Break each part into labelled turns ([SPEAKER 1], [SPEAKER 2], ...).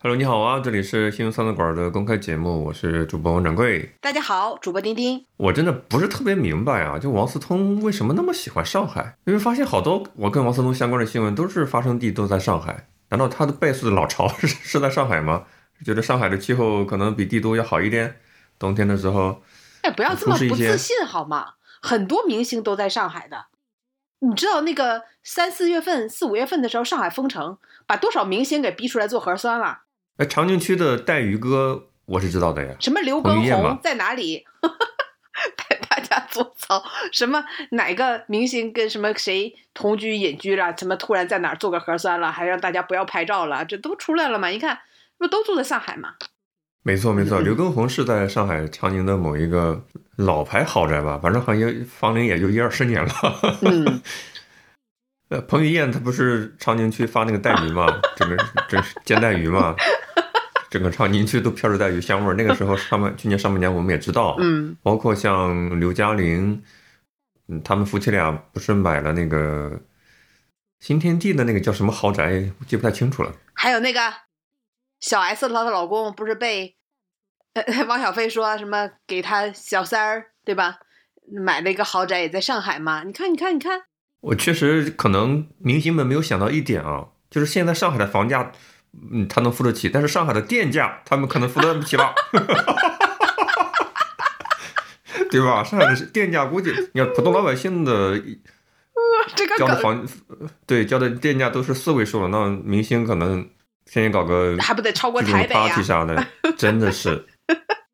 [SPEAKER 1] Hello，你好啊，这里是新闻三字馆的公开节目，我是主播王掌柜。
[SPEAKER 2] 大家好，主播丁丁。
[SPEAKER 1] 我真的不是特别明白啊，就王思聪为什么那么喜欢上海？因为发现好多我跟王思聪相关的新闻都是发生地都在上海。难道他的 base 老巢 是是在上海吗？觉得上海的气候可能比帝都要好一点，冬天的时候。
[SPEAKER 2] 哎，不要这么不自信好吗？很多明星都在上海的。你知道那个三四月份、四五月份的时候，上海封城，把多少明星给逼出来做核酸了？
[SPEAKER 1] 哎，长宁区的带鱼哥，我是知道的呀。
[SPEAKER 2] 什么刘畊宏在哪里？带大家做操？什么哪个明星跟什么谁同居隐居了？什么突然在哪儿做个核酸了？还让大家不要拍照了？这都出来了嘛？一看，不都住在上海吗？
[SPEAKER 1] 没错没错，刘畊宏是在上海长宁的某一个老牌豪宅吧？反正好像房龄也就一二十年了。
[SPEAKER 2] 嗯。
[SPEAKER 1] 呃，彭于晏他不是长宁区发那个带鱼嘛？整个 这煎带鱼嘛？整个长宁区都飘着带鱼香味儿。那个时候上半去年上半年我们也知道，
[SPEAKER 2] 嗯，
[SPEAKER 1] 包括像刘嘉玲，嗯，他们夫妻俩不是买了那个新天地的那个叫什么豪宅，记不太清楚了。
[SPEAKER 2] 还有那个小 S 她的老公不是被呃汪小菲说什么给他小三儿对吧？买了一个豪宅也在上海嘛？你看，你看，你看。
[SPEAKER 1] 我确实可能明星们没有想到一点啊，就是现在上海的房价，嗯，他能付得起，但是上海的电价他们可能付得起了，对吧？上海的电价估计，你看普通老百姓的，这个交的房，对，交的电价都是四位数了，那明星可能天天搞个
[SPEAKER 2] 还不得超过台北呀？
[SPEAKER 1] 啥的，真的是，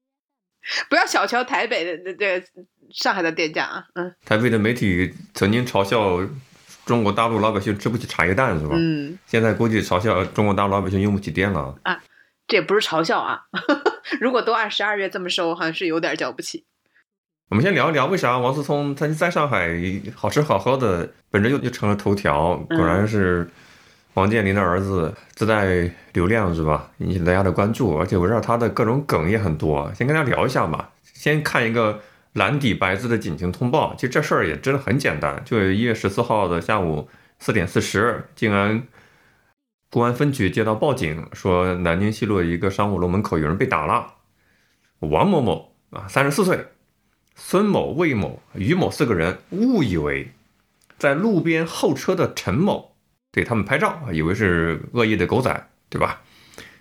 [SPEAKER 2] 不要小瞧台北的这。上海的电价啊，嗯，
[SPEAKER 1] 台北的媒体曾经嘲笑中国大陆老百姓吃不起茶叶蛋，是吧？
[SPEAKER 2] 嗯，
[SPEAKER 1] 现在估计嘲笑中国大陆老百姓用不起电了
[SPEAKER 2] 啊，这也不是嘲笑啊，如果都按十二月这么收，好像是有点交不起。
[SPEAKER 1] 我们先聊一聊为啥王思聪他在上海好吃好喝的，本着又就成了头条，果然是王健林的儿子自带流量是吧？引起大家的关注，而且围绕他的各种梗也很多。先跟大家聊一下吧，先看一个。蓝底白字的警情通报，其实这事儿也真的很简单。就一月十四号的下午四点四十，静安公安分局接到报警，说南京西路一个商务楼门口有人被打了。王某某啊，三十四岁，孙某、魏某、于某四个人误以为在路边候车的陈某对他们拍照，以为是恶意的狗仔，对吧？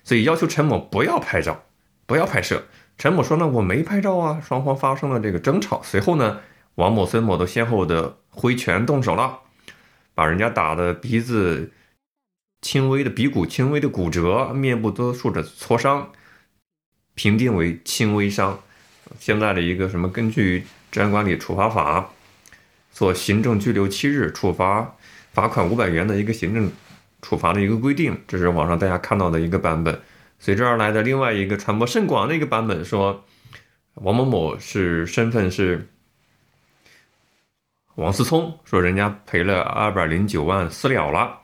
[SPEAKER 1] 所以要求陈某不要拍照，不要拍摄。陈某说呢，我没拍照啊，双方发生了这个争吵。随后呢，王某、孙某都先后的挥拳动手了，把人家打的鼻子轻微的鼻骨轻微的骨折，面部多处的挫伤，评定为轻微伤。现在的一个什么，根据治安管理处罚法，做行政拘留七日，处罚罚款五百元的一个行政处罚的一个规定，这是网上大家看到的一个版本。随之而来的另外一个传播甚广的一个版本说，王某某是身份是王思聪，说人家赔了二百零九万私了了，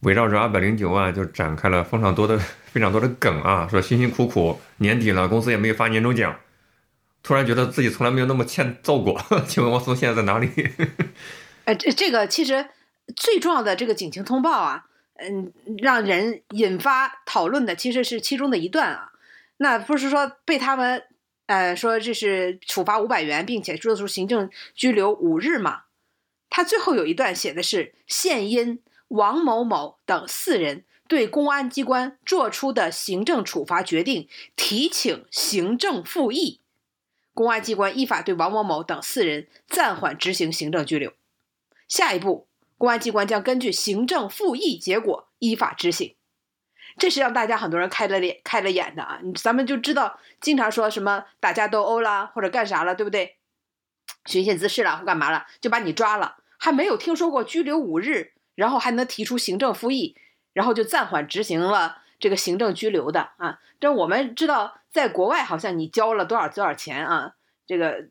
[SPEAKER 1] 围绕着二百零九万就展开了非常多的非常多的梗啊，说辛辛苦苦年底了，公司也没有发年终奖，突然觉得自己从来没有那么欠揍过，请问王思聪现在在哪里？
[SPEAKER 2] 哎，这这个其实最重要的这个警情通报啊。嗯，让人引发讨论的其实是其中的一段啊。那不是说被他们呃说这是处罚五百元，并且做出行政拘留五日嘛？他最后有一段写的是：现因王某某等四人对公安机关作出的行政处罚决定提请行政复议，公安机关依法对王某某等四人暂缓执行行政拘留。下一步。公安机关将根据行政复议结果依法执行，这是让大家很多人开了脸、开了眼的啊！咱们就知道，经常说什么打架斗殴啦，或者干啥了，对不对？寻衅滋事了或干嘛了，就把你抓了，还没有听说过拘留五日，然后还能提出行政复议，然后就暂缓执行了这个行政拘留的啊！这我们知道，在国外好像你交了多少多少钱啊，这个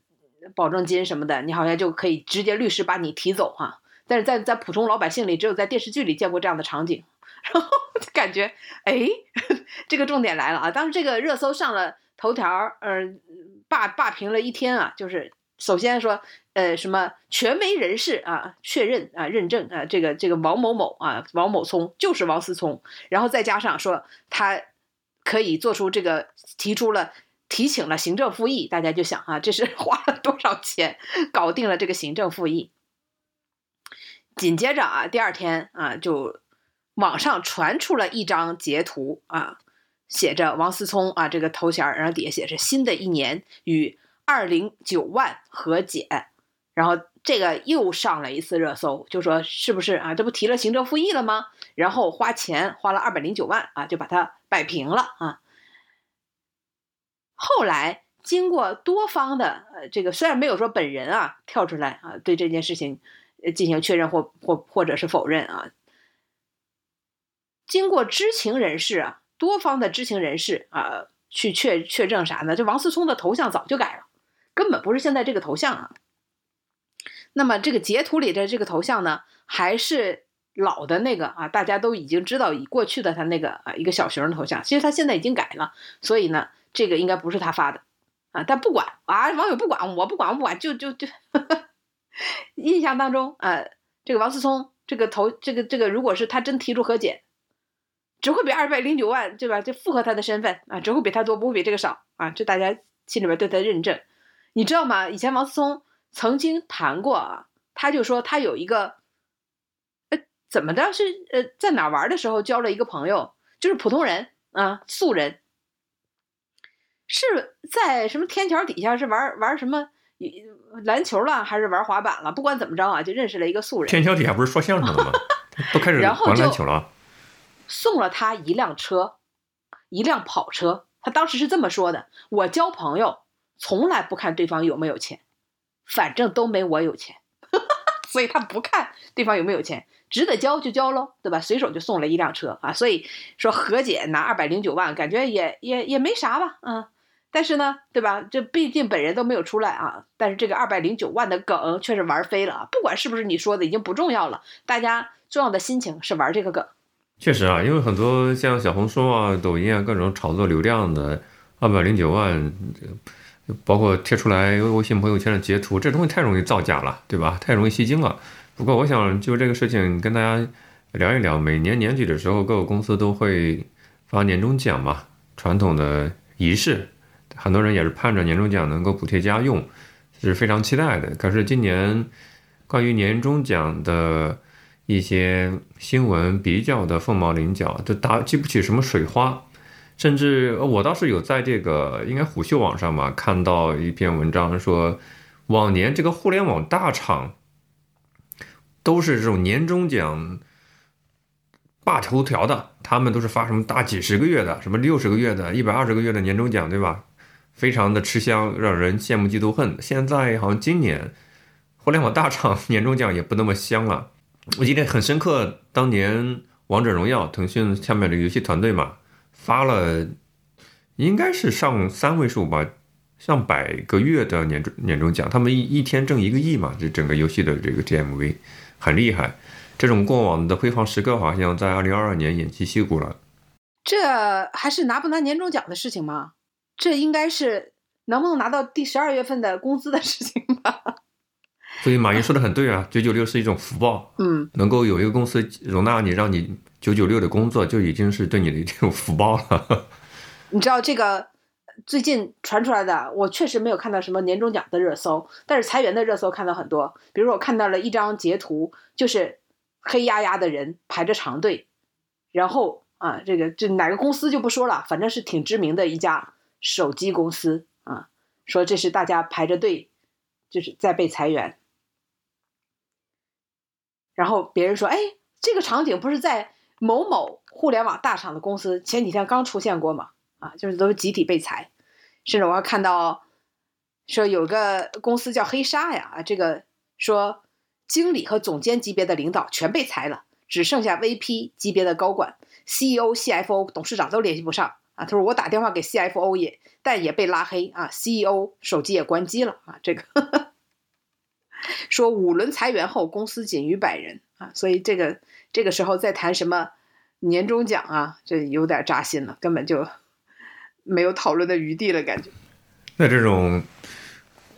[SPEAKER 2] 保证金什么的，你好像就可以直接律师把你提走哈。但是在在普通老百姓里，只有在电视剧里见过这样的场景，然后就感觉，哎，这个重点来了啊！当时这个热搜上了头条，呃，霸霸屏了一天啊。就是首先说，呃，什么权威人士啊确认啊认证啊，这个这个王某某啊王某聪就是王思聪，然后再加上说他可以做出这个提出了提请了行政复议，大家就想啊，这是花了多少钱搞定了这个行政复议？紧接着啊，第二天啊，就网上传出了一张截图啊，写着王思聪啊这个头衔，然后底下写着“新的一年与二零九万和解”，然后这个又上了一次热搜，就说是不是啊？这不提了行政复议了吗？然后花钱花了二百零九万啊，就把它摆平了啊。后来经过多方的呃这个，虽然没有说本人啊跳出来啊对这件事情。进行确认或或或者是否认啊？经过知情人士啊，多方的知情人士啊，去确确证啥呢？这王思聪的头像早就改了，根本不是现在这个头像啊。那么这个截图里的这个头像呢，还是老的那个啊？大家都已经知道已过去的他那个啊一个小熊的头像，其实他现在已经改了，所以呢，这个应该不是他发的啊。但不管啊，网友不管，我不管，我不管，就就就。印象当中，呃，这个王思聪这个头，这个这个，如果是他真提出和解，只会比二百零九万，对吧？就符合他的身份啊，只会比他多，不会比这个少啊。这大家心里边对他认证，你知道吗？以前王思聪曾经谈过啊，他就说他有一个，呃，怎么的？是呃，在哪玩的时候交了一个朋友，就是普通人啊，素人，是在什么天桥底下是玩玩什么？篮球了还是玩滑板了？不管怎么着啊，就认识了一个素人。
[SPEAKER 1] 天桥底下不是说相声的吗？都开始玩篮球了。
[SPEAKER 2] 送了他一辆车，一辆跑车。他当时是这么说的：“我交朋友从来不看对方有没有钱，反正都没我有钱，所以他不看对方有没有钱，值得交就交喽，对吧？随手就送了一辆车啊。所以说和解拿二百零九万，感觉也也也没啥吧，嗯。”但是呢，对吧？这毕竟本人都没有出来啊。但是这个二百零九万的梗却是玩飞了。不管是不是你说的，已经不重要了。大家重要的心情是玩这个梗。
[SPEAKER 1] 确实啊，因为很多像小红书啊、抖音啊各种炒作流量的二百零九万，包括贴出来微信朋友圈的截图，这东西太容易造假了，对吧？太容易吸睛了。不过我想就这个事情跟大家聊一聊。每年年底的时候，各个公司都会发年终奖嘛，传统的仪式。很多人也是盼着年终奖能够补贴家用，是非常期待的。可是今年关于年终奖的一些新闻比较的凤毛麟角，就打激不起什么水花。甚至我倒是有在这个应该虎嗅网上吧看到一篇文章说，往年这个互联网大厂都是这种年终奖霸头条的，他们都是发什么大几十个月的，什么六十个月的、一百二十个月的年终奖，对吧？非常的吃香，让人羡慕嫉妒恨。现在好像今年互联网大厂 年终奖也不那么香了。我记得很深刻，当年王者荣耀腾讯下面的游戏团队嘛，发了应该是上三位数吧，上百个月的年终年终奖。他们一一天挣一个亿嘛，这整个游戏的这个 GMV 很厉害。这种过往的辉煌时刻好像在二零二二年偃旗息鼓了。
[SPEAKER 2] 这还是拿不拿年终奖的事情吗？这应该是能不能拿到第十二月份的工资的事情吧？
[SPEAKER 1] 所以马云说的很对啊，九九六是一种福报。
[SPEAKER 2] 嗯，
[SPEAKER 1] 能够有一个公司容纳你，让你九九六的工作，就已经是对你的一种福报了。
[SPEAKER 2] 你知道这个最近传出来的，我确实没有看到什么年终奖的热搜，但是裁员的热搜看到很多。比如说我看到了一张截图，就是黑压压的人排着长队，然后啊，这个这哪个公司就不说了，反正是挺知名的一家。手机公司啊，说这是大家排着队，就是在被裁员。然后别人说：“哎，这个场景不是在某某互联网大厂的公司前几天刚出现过吗？啊，就是都是集体被裁。甚至我还看到说有个公司叫黑鲨呀，啊，这个说经理和总监级别的领导全被裁了，只剩下 VP 级别的高管，CEO、CFO、董事长都联系不上。”啊，他说我打电话给 CFO 也，但也被拉黑啊，CEO 手机也关机了啊。这个说五轮裁员后公司仅余百人啊，所以这个这个时候再谈什么年终奖啊，这有点扎心了，根本就没有讨论的余地了，感觉。
[SPEAKER 1] 那这种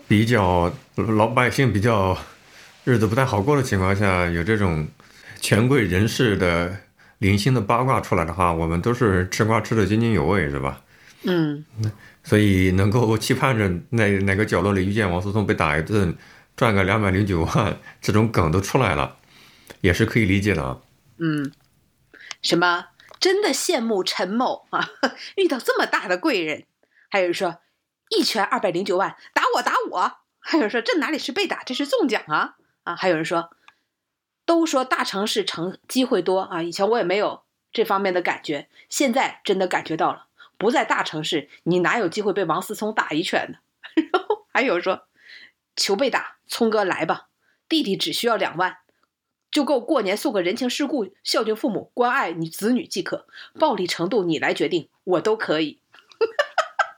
[SPEAKER 1] 比较老百姓比较日子不太好过的情况下，有这种权贵人士的零星的八卦出来的话，我们都是吃瓜吃的津津有味，是吧？
[SPEAKER 2] 嗯，
[SPEAKER 1] 所以能够期盼着哪哪个角落里遇见王思聪被打一顿，赚个两百零九万，这种梗都出来了，也是可以理解的啊。
[SPEAKER 2] 嗯，什么真的羡慕陈某啊，遇到这么大的贵人。还有人说一拳二百零九万，打我打我。还有人说这哪里是被打，这是中奖啊啊！还有人说，都说大城市成机会多啊，以前我也没有这方面的感觉，现在真的感觉到了。不在大城市，你哪有机会被王思聪打一拳呢？还有说，求被打，聪哥来吧，弟弟只需要两万。就够过年送个人情世故，孝敬父母，关爱你子女即可。暴力程度你来决定，我都可以。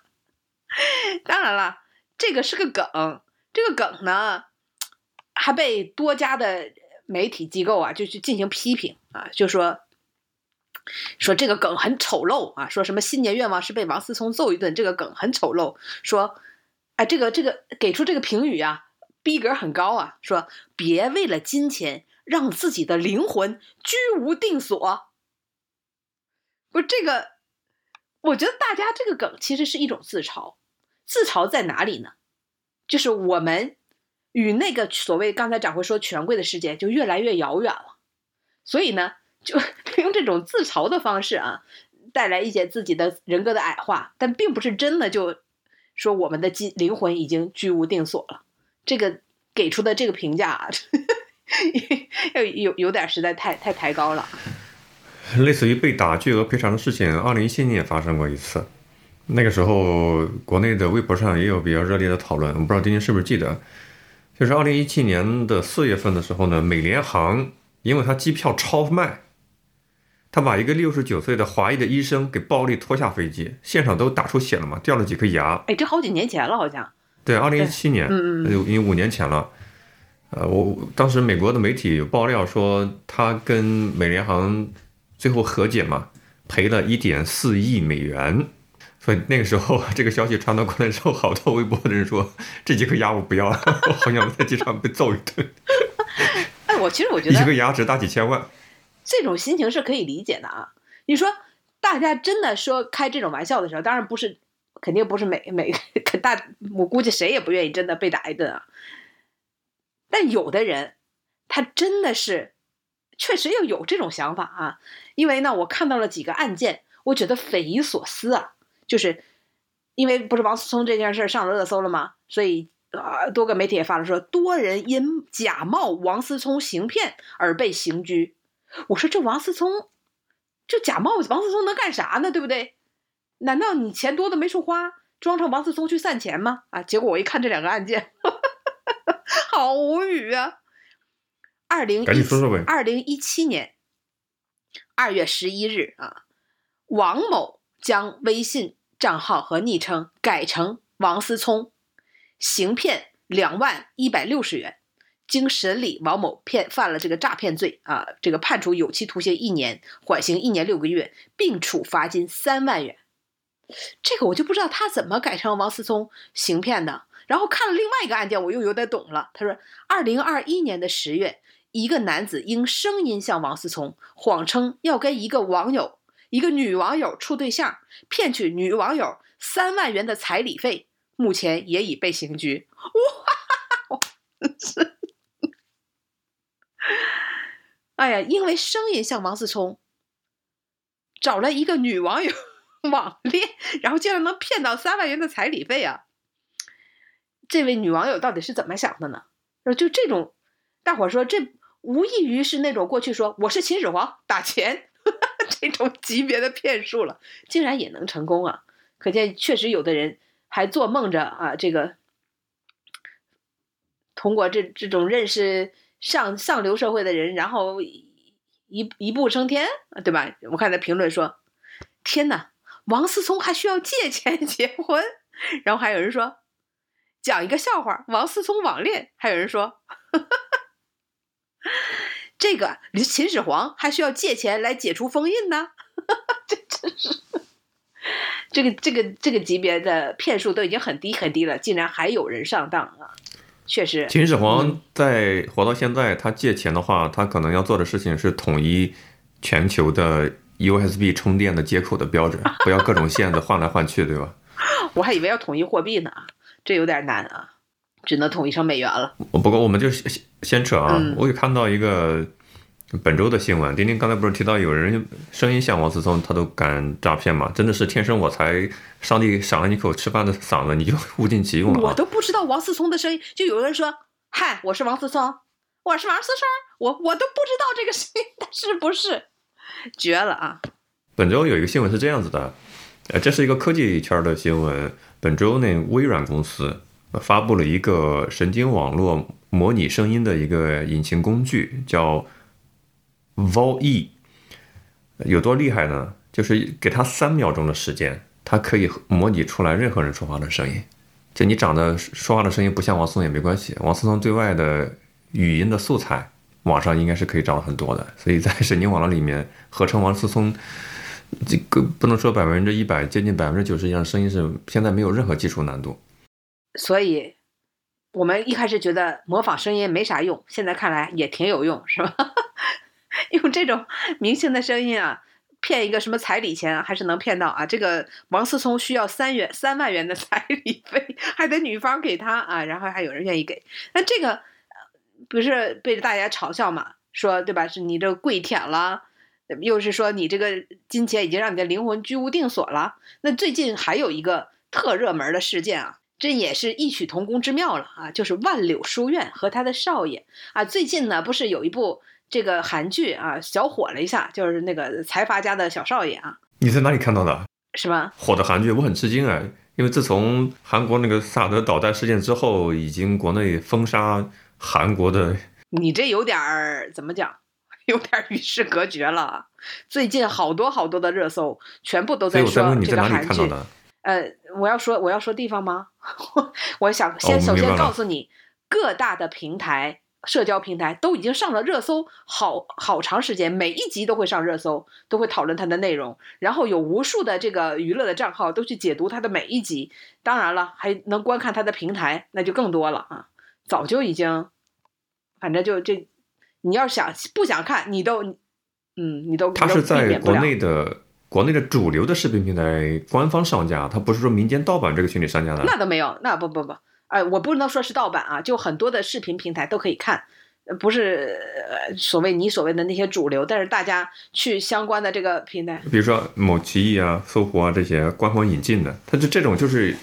[SPEAKER 2] 当然了，这个是个梗，这个梗呢，还被多家的媒体机构啊，就去进行批评啊，就说说这个梗很丑陋啊，说什么新年愿望是被王思聪揍一顿，这个梗很丑陋。说，哎，这个这个给出这个评语啊，逼格很高啊，说别为了金钱。让自己的灵魂居无定所，不是这个？我觉得大家这个梗其实是一种自嘲，自嘲在哪里呢？就是我们与那个所谓刚才掌柜说权贵的世界就越来越遥远了，所以呢，就 用这种自嘲的方式啊，带来一些自己的人格的矮化，但并不是真的就说我们的灵灵魂已经居无定所了。这个给出的这个评价啊。有有有点实在太太抬高了，
[SPEAKER 1] 类似于被打巨额赔偿的事情，二零一七年也发生过一次。那个时候，国内的微博上也有比较热烈的讨论。我不知道丁丁是不是记得，就是二零一七年的四月份的时候呢，美联航因为它机票超卖，他把一个六十九岁的华裔的医生给暴力拖下飞机，现场都打出血了嘛，掉了几颗牙。
[SPEAKER 2] 哎，这好几年前了，好像。
[SPEAKER 1] 对，二零一七年，
[SPEAKER 2] 嗯
[SPEAKER 1] 嗯，因为五年前了。呃，我当时美国的媒体有爆料说，他跟美联航最后和解嘛，赔了一点四亿美元。所以那个时候这个消息传到国内之后，好多微博的人说这几颗牙我不要了，我好想在机场被揍一顿。
[SPEAKER 2] 哎，我其实我觉得
[SPEAKER 1] 一颗牙值大几千万，
[SPEAKER 2] 这种心情是可以理解的啊。你说大家真的说开这种玩笑的时候，当然不是，肯定不是每每个大，我估计谁也不愿意真的被打一顿啊。但有的人，他真的是，确实又有这种想法啊！因为呢，我看到了几个案件，我觉得匪夷所思啊。就是因为不是王思聪这件事上了热搜了吗？所以啊，多个媒体也发了说，多人因假冒王思聪行骗而被刑拘。我说这王思聪，这假冒王思聪能干啥呢？对不对？难道你钱多的没处花，装成王思聪去散钱吗？啊！结果我一看这两个案件。好无语啊！二零一二零一七年二月十一日啊，王某将微信账号和昵称改成王思聪，行骗两万一百六十元。经审理，王某骗犯了这个诈骗罪啊，这个判处有期徒刑一年，缓刑一年六个月，并处罚金三万元。这个我就不知道他怎么改成王思聪行骗的。然后看了另外一个案件，我又有点懂了。他说，二零二一年的十月，一个男子因声音像王思聪，谎称要跟一个网友、一个女网友处对象，骗取女网友三万元的彩礼费，目前也已被刑拘。哇，是，哎呀，因为声音像王思聪，找了一个女网友网恋，然后竟然能骗到三万元的彩礼费啊！这位女网友到底是怎么想的呢？就这种，大伙说这无异于是那种过去说我是秦始皇打钱这种级别的骗术了，竟然也能成功啊！可见确实有的人还做梦着啊，这个通过这这种认识上上流社会的人，然后一一步升天，对吧？我看在评论说，天哪，王思聪还需要借钱结婚？然后还有人说。讲一个笑话，王思聪网恋，还有人说，哈哈哈这个秦始皇还需要借钱来解除封印呢，这真是，这个这个这个级别的骗术都已经很低很低了，竟然还有人上当啊！确实，
[SPEAKER 1] 秦始皇在活到现在，他借钱的话，他可能要做的事情是统一全球的 USB 充电的接口的标准，不要各种线子换来换去，对吧？
[SPEAKER 2] 我还以为要统一货币呢，这有点难啊，只能统一成美元了。
[SPEAKER 1] 不过我们就先先扯啊，
[SPEAKER 2] 嗯
[SPEAKER 1] 我有看到一个本周的新闻，丁丁刚才不是提到有人声音像王思聪，他都敢诈骗吗？真的是天生我才，上帝赏了你一口吃饭的嗓子，你就物尽其用了
[SPEAKER 2] 我
[SPEAKER 1] 啊！
[SPEAKER 2] 都不知道王思聪的声音，就有人说：“嗨，我是王思聪，我是王思聪，我我都不知道这个声音他是不是，绝了啊！
[SPEAKER 1] 本周有一个新闻是这样子的，呃，这是一个科技圈的新闻。本周呢，微软公司呃发布了一个神经网络模拟声音的一个引擎工具，叫 VoE。有多厉害呢？就是给它三秒钟的时间，它可以模拟出来任何人说话的声音。就你长得说话的声音不像王思聪也没关系，王思聪对外的语音的素材，网上应该是可以找很多的。所以在神经网络里面合成王思聪，这个不能说百分之一百，接近百分之九十以上声音是现在没有任何技术难度。
[SPEAKER 2] 所以，我们一开始觉得模仿声音没啥用，现在看来也挺有用，是吧？用这种明星的声音啊，骗一个什么彩礼钱还是能骗到啊？这个王思聪需要三元三万元的彩礼费，还得女方给他啊，然后还有人愿意给。那这个不是被大家嘲笑嘛？说对吧？是你这跪舔了。又是说你这个金钱已经让你的灵魂居无定所了。那最近还有一个特热门的事件啊，这也是异曲同工之妙了啊，就是万柳书院和他的少爷啊。最近呢，不是有一部这个韩剧啊，小火了一下，就是那个财阀家的小少爷啊，
[SPEAKER 1] 你在哪里看到的？
[SPEAKER 2] 是吧？
[SPEAKER 1] 火的韩剧，我很吃惊啊！因为自从韩国那个萨德导弹事件之后，已经国内封杀韩国的
[SPEAKER 2] 你这有点儿怎么讲？有点儿与世隔绝了啊。最近好多好多的热搜，全部都
[SPEAKER 1] 在
[SPEAKER 2] 说
[SPEAKER 1] 问你在哪里
[SPEAKER 2] 这个韩剧。呃，我要说我要说地方吗？我想
[SPEAKER 1] 哦
[SPEAKER 2] 先首先告诉你，各大的平台、社交平台都已经上了热搜好好长时间，每一集都会上热搜，都会讨论它的内容，然后有无数的这个娱乐的账号都去解读它的每一集。当然了，还能观看它的平台，那就更多了啊！早就已经，反正就这，你要想不想看，你都，嗯，你都
[SPEAKER 1] 它是在国内的国内的主流的视频平台官方上架，它不是说民间盗版这个群里上架的。
[SPEAKER 2] 那倒没有，那不不不，哎，我不能说是盗版啊，就很多的视频平台都可以看，呃不是呃所谓你所谓的那些主流，但是大家去相关的这个平台，
[SPEAKER 1] 比如说某奇艺啊、搜狐啊这些官方引进的，它就这种就是，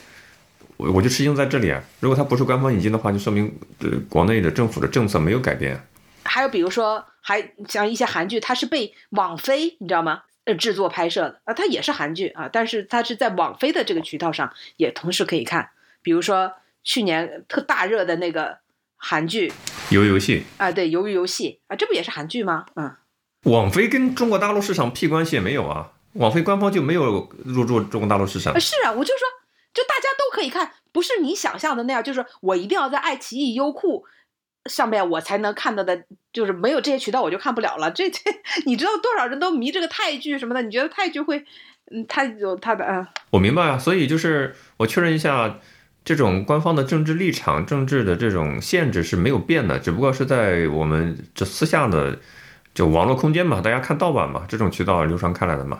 [SPEAKER 1] 我我就吃惊在这里啊。如果它不是官方引进的话，就说明呃国内的政府的政策没有改变。
[SPEAKER 2] 还有比如说，还像一些韩剧，它是被网飞你知道吗？呃，制作拍摄的啊，它也是韩剧啊，但是它是在网飞的这个渠道上也同时可以看，比如说去年特大热的那个韩剧
[SPEAKER 1] 鱿鱼游戏，
[SPEAKER 2] 啊，对，鱿鱼游戏啊，这不也是韩剧吗？嗯。
[SPEAKER 1] 网飞跟中国大陆市场屁关系也没有啊，网飞官方就没有入驻中国大陆市场
[SPEAKER 2] 啊，。是啊，我就说，就大家都可以看，不是你想象的那样，就是我一定要在爱奇艺、优酷上面我才能看到的，就是没有这些渠道我就看不了了。这这，你知道多少人都迷这个泰剧什么的？你觉得泰剧会，嗯，它有它的嗯，
[SPEAKER 1] 我明白啊，所以就是我确认一下，这种官方的政治立场、政治的这种限制是没有变的，只不过是在我们这私下的就网络空间嘛，大家看盗版嘛，这种渠道流传开来的嘛。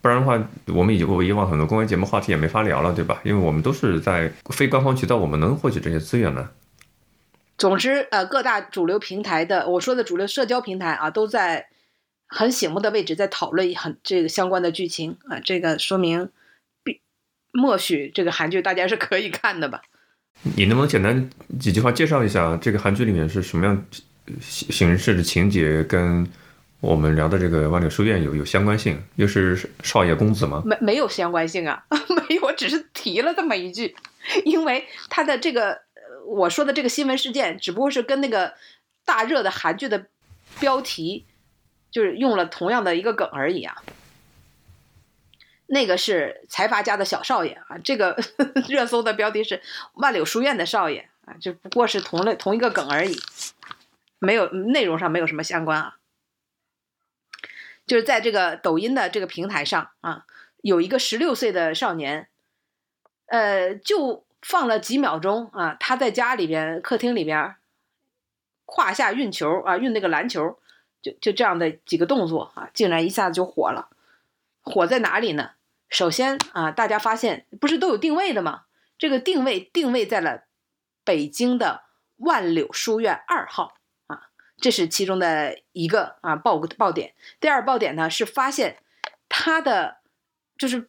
[SPEAKER 1] 不然的话，我们以我以往很多公开节目话题也没法聊了，对吧？因为我们都是在非官方渠道，我们能获取这些资源的。
[SPEAKER 2] 总之呃，各大主流平台的我说的主流社交平台啊，都在很醒目的位置在讨论很这个相关的剧情啊，这个说明必默许这个韩剧大家是可以看的吧？
[SPEAKER 1] 你能不能简单几句话介绍一下这个韩剧里面是什么样形形式的情节，跟我们聊的这个万柳书院有有相关性？又是少爷公子吗？
[SPEAKER 2] 没没有相关性啊，没有，我只是提了这么一句，因为他的这个呃我说的这个新闻事件，只不过是跟那个大热的韩剧的标题，就是用了同样的一个梗而已啊。那个是财阀家的小少爷啊，这个 热搜的标题是万柳书院的少爷啊，就不过是同类同一个梗而已，没有内容上没有什么相关啊。就是在这个抖音的这个平台上啊，有一个十六岁的少年，呃，就放了几秒钟啊，他在家里边客厅里边胯下运球啊，运那个篮球，就就这样的几个动作啊，竟然一下子就火了。火在哪里呢？首先啊，大家发现不是都有定位的吗？这个定位定位在了北京的万柳书院二号啊，这是其中的一个啊爆爆点。第二爆点呢是发现他的就是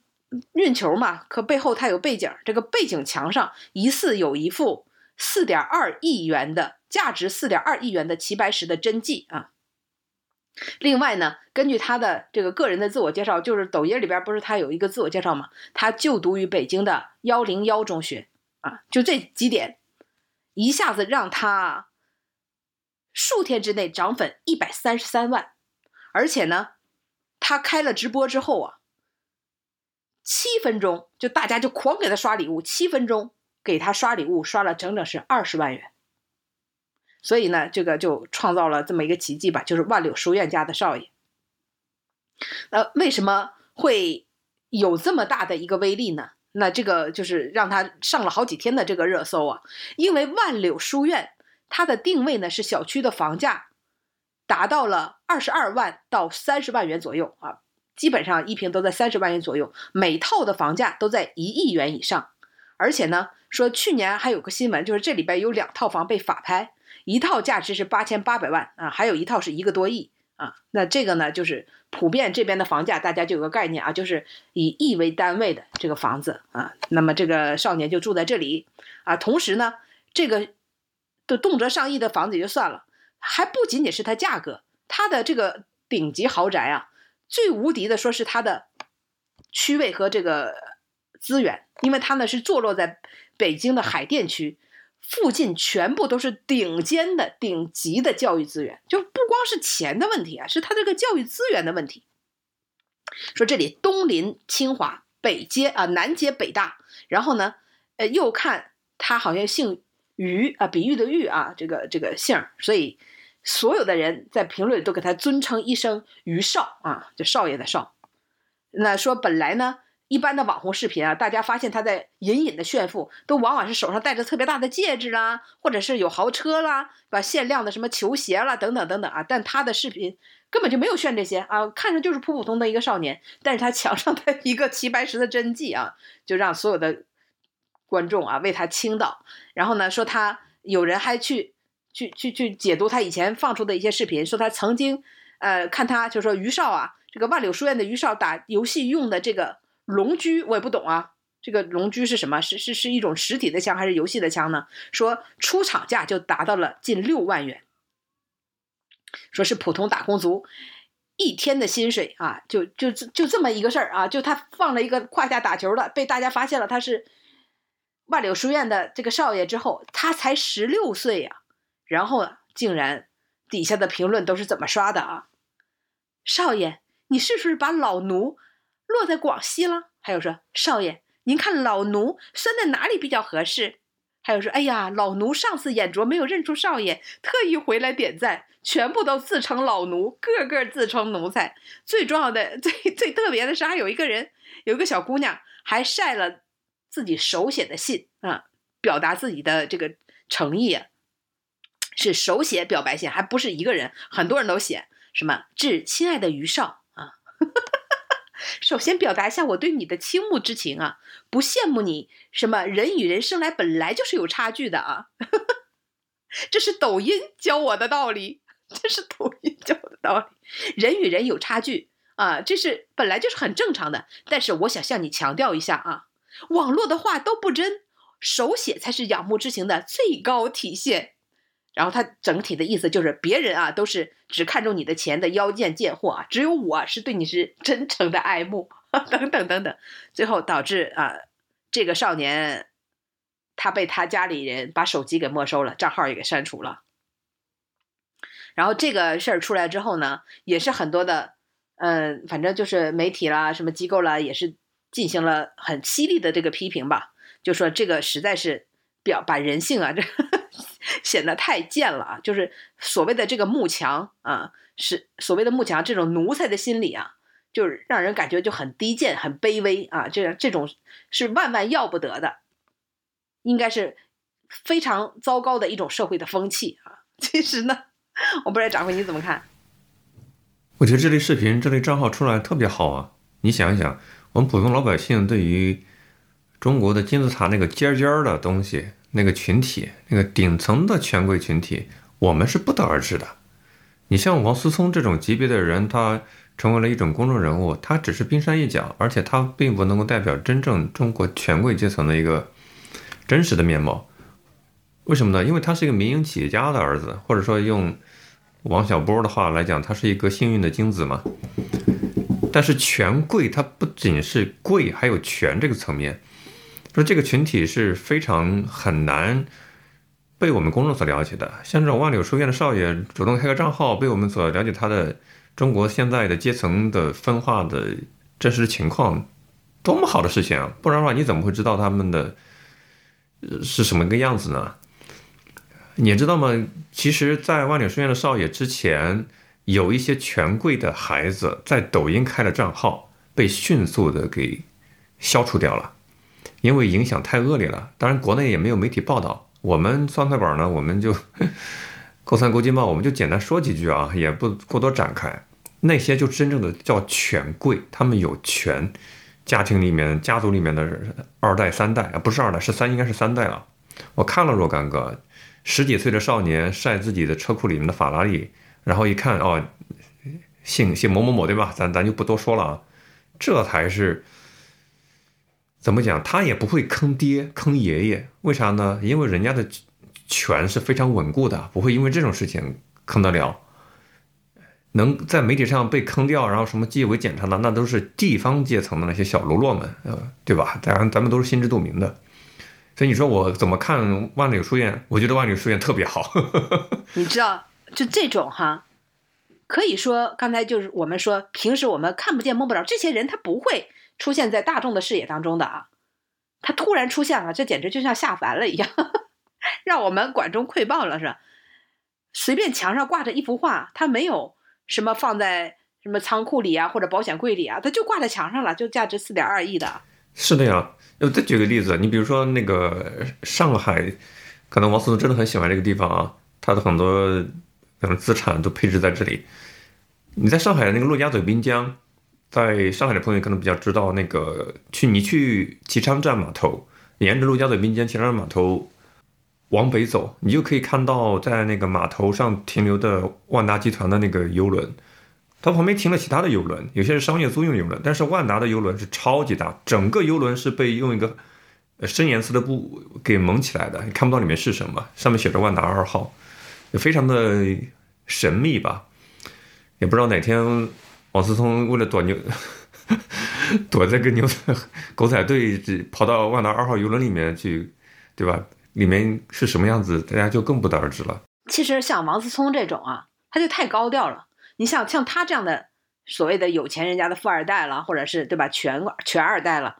[SPEAKER 2] 运球嘛，可背后它有背景，这个背景墙上疑似有一幅四点二亿元的价值四点二亿元的齐白石的真迹啊。另外呢，根据他的这个个人的自我介绍，就是抖音里边不是他有一个自我介绍嘛？他就读于北京的幺零幺中学啊，就这几点，一下子让他数天之内涨粉一百三十三万，而且呢，他开了直播之后啊，七分钟就大家就狂给他刷礼物，七分钟给他刷礼物刷了整整是二十万元。所以呢，这个就创造了这么一个奇迹吧，就是万柳书院家的少爷。那为什么会有这么大的一个威力呢？那这个就是让他上了好几天的这个热搜啊，因为万柳书院它的定位呢是小区的房价达到了二十二万到三十万元左右啊，基本上一平都在三十万元左右，每套的房价都在一亿元以上，而且呢，说去年还有个新闻，就是这里边有两套房被法拍。一套价值是八千八百万啊，还有一套是一个多亿啊。那这个呢，就是普遍这边的房价，大家就有个概念啊，就是以亿为单位的这个房子啊。那么这个少年就住在这里啊。同时呢，这个都动辄上亿的房子也就算了，还不仅仅是它价格，它的这个顶级豪宅啊，最无敌的说是它的区位和这个资源，因为它呢是坐落在北京的海淀区。附近全部都是顶尖的、顶级的教育资源，就不光是钱的问题啊，是他这个教育资源的问题。说这里东临清华，北接啊南接北大，然后呢，呃，又看他好像姓于啊，比喻的喻啊，这个这个姓所以所有的人在评论里都给他尊称一声于少啊，就少爷的少。那说本来呢。一般的网红视频啊，大家发现他在隐隐的炫富，都往往是手上戴着特别大的戒指啦，或者是有豪车啦，把限量的什么球鞋啦等等等等啊。但他的视频根本就没有炫这些啊，看着就是普普通的一个少年。但是他墙上的一个齐白石的真迹啊，就让所有的观众啊为他倾倒。然后呢，说他有人还去去去去解读他以前放出的一些视频，说他曾经呃看他就说于少啊，这个万柳书院的于少打游戏用的这个。龙驹我也不懂啊，这个龙驹是什么？是是是一种实体的枪还是游戏的枪呢？说出厂价就达到了近六万元，说是普通打工族一天的薪水啊，就就就这么一个事儿啊，就他放了一个胯下打球的，被大家发现了他是万柳书院的这个少爷之后，他才十六岁呀，然后竟然底下的评论都是怎么刷的啊？少爷，你是不是把老奴？落在广西了。还有说，少爷，您看老奴拴在哪里比较合适？还有说，哎呀，老奴上次眼拙没有认出少爷，特意回来点赞，全部都自称老奴，个个自称奴才。最重要的、最最特别的是，还有一个人，有一个小姑娘还晒了自己手写的信啊，表达自己的这个诚意啊，是手写表白信，还不是一个人，很多人都写什么致亲爱的于少啊。首先表达一下我对你的倾慕之情啊，不羡慕你什么人与人生来本来就是有差距的啊，这是抖音教我的道理，这是抖音教我的道理，人与人有差距啊，这是本来就是很正常的。但是我想向你强调一下啊，网络的话都不真，手写才是仰慕之情的最高体现。然后他整体的意思就是，别人啊都是只看重你的钱的腰贱贱货啊，只有我是对你是真诚的爱慕，等等等等，最后导致啊这个少年他被他家里人把手机给没收了，账号也给删除了。然后这个事儿出来之后呢，也是很多的，嗯，反正就是媒体啦、什么机构啦，也是进行了很犀利的这个批评吧，就说这个实在是表把人性啊这。显得太贱了啊！就是所谓的这个慕强啊，是所谓的慕强这种奴才的心理啊，就是让人感觉就很低贱、很卑微啊。这样这种是万万要不得的，应该是非常糟糕的一种社会的风气啊。其实呢，我不知道掌柜你怎么看？
[SPEAKER 1] 我觉得这类视频、这类账号出来特别好啊！你想一想，我们普通老百姓对于中国的金字塔那个尖尖儿的东西、那个群体、那个顶层的权贵群体，我们是不得而知的。你像王思聪这种级别的人，他成为了一种公众人物，他只是冰山一角，而且他并不能够代表真正中国权贵阶层的一个真实的面貌。为什么呢？因为他是一个民营企业家的儿子，或者说用王小波的话来讲，他是一个幸运的精子嘛。但是权贵他不仅是贵，还有权这个层面，说这个群体是非常很难被我们公众所了解的。像这种万柳书院的少爷主动开个账号，被我们所了解他的中国现在的阶层的分化的真实情况，多么好的事情啊！不然的话，你怎么会知道他们的是什么个样子呢？你知道吗？其实，在万柳书院的少爷之前，有一些权贵的孩子在抖音开了账号，被迅速的给消除掉了，因为影响太恶劣了。当然，国内也没有媒体报道。我们酸菜板呢，我们就勾三勾金嘛，我们就简单说几句啊，也不过多展开。那些就真正的叫权贵，他们有权，家庭里面、家族里面的二代、三代啊，不是二代，是三，应该是三代了。我看了若干个。十几岁的少年晒自己的车库里面的法拉利，然后一看哦，姓姓某某某对吧？咱咱就不多说了啊，这才是怎么讲？他也不会坑爹坑爷爷，为啥呢？因为人家的权是非常稳固的，不会因为这种事情坑得了。能在媒体上被坑掉，然后什么纪委检查的，那都是地方阶层的那些小喽啰们，呃，对吧？咱咱们都是心知肚明的。所以你说我怎么看万柳书院？我觉得万柳书院特别好。
[SPEAKER 2] 你知道，就这种哈，可以说刚才就是我们说，平时我们看不见摸不着这些人，他不会出现在大众的视野当中的啊。他突然出现了，这简直就像下凡了一样，让我们管中窥豹了是吧？随便墙上挂着一幅画，他没有什么放在什么仓库里啊或者保险柜里啊，他就挂在墙上了，就价值四点二亿的。
[SPEAKER 1] 是的呀。我再举个例子，你比如说那个上海，可能王思聪真的很喜欢这个地方啊，他的很多可能资产都配置在这里。你在上海那个陆家嘴滨江，在上海的朋友可能比较知道，那个去你去齐昌站码头，沿着陆家嘴滨江齐昌站码头往北走，你就可以看到在那个码头上停留的万达集团的那个游轮。它旁边停了其他的游轮，有些是商业租用游轮，但是万达的游轮是超级大，整个游轮是被用一个深颜色的布给蒙起来的，你看不到里面是什么，上面写着万达二号，非常的神秘吧？也不知道哪天 王思聪为了躲牛，躲在跟牛仔 狗仔队跑到万达二号游轮里面去，对吧？里面是什么样子，大家就更不得而知了。
[SPEAKER 2] 其实像王思聪这种啊，他就太高调了。你像像他这样的所谓的有钱人家的富二代了，或者是对吧，全全二代了，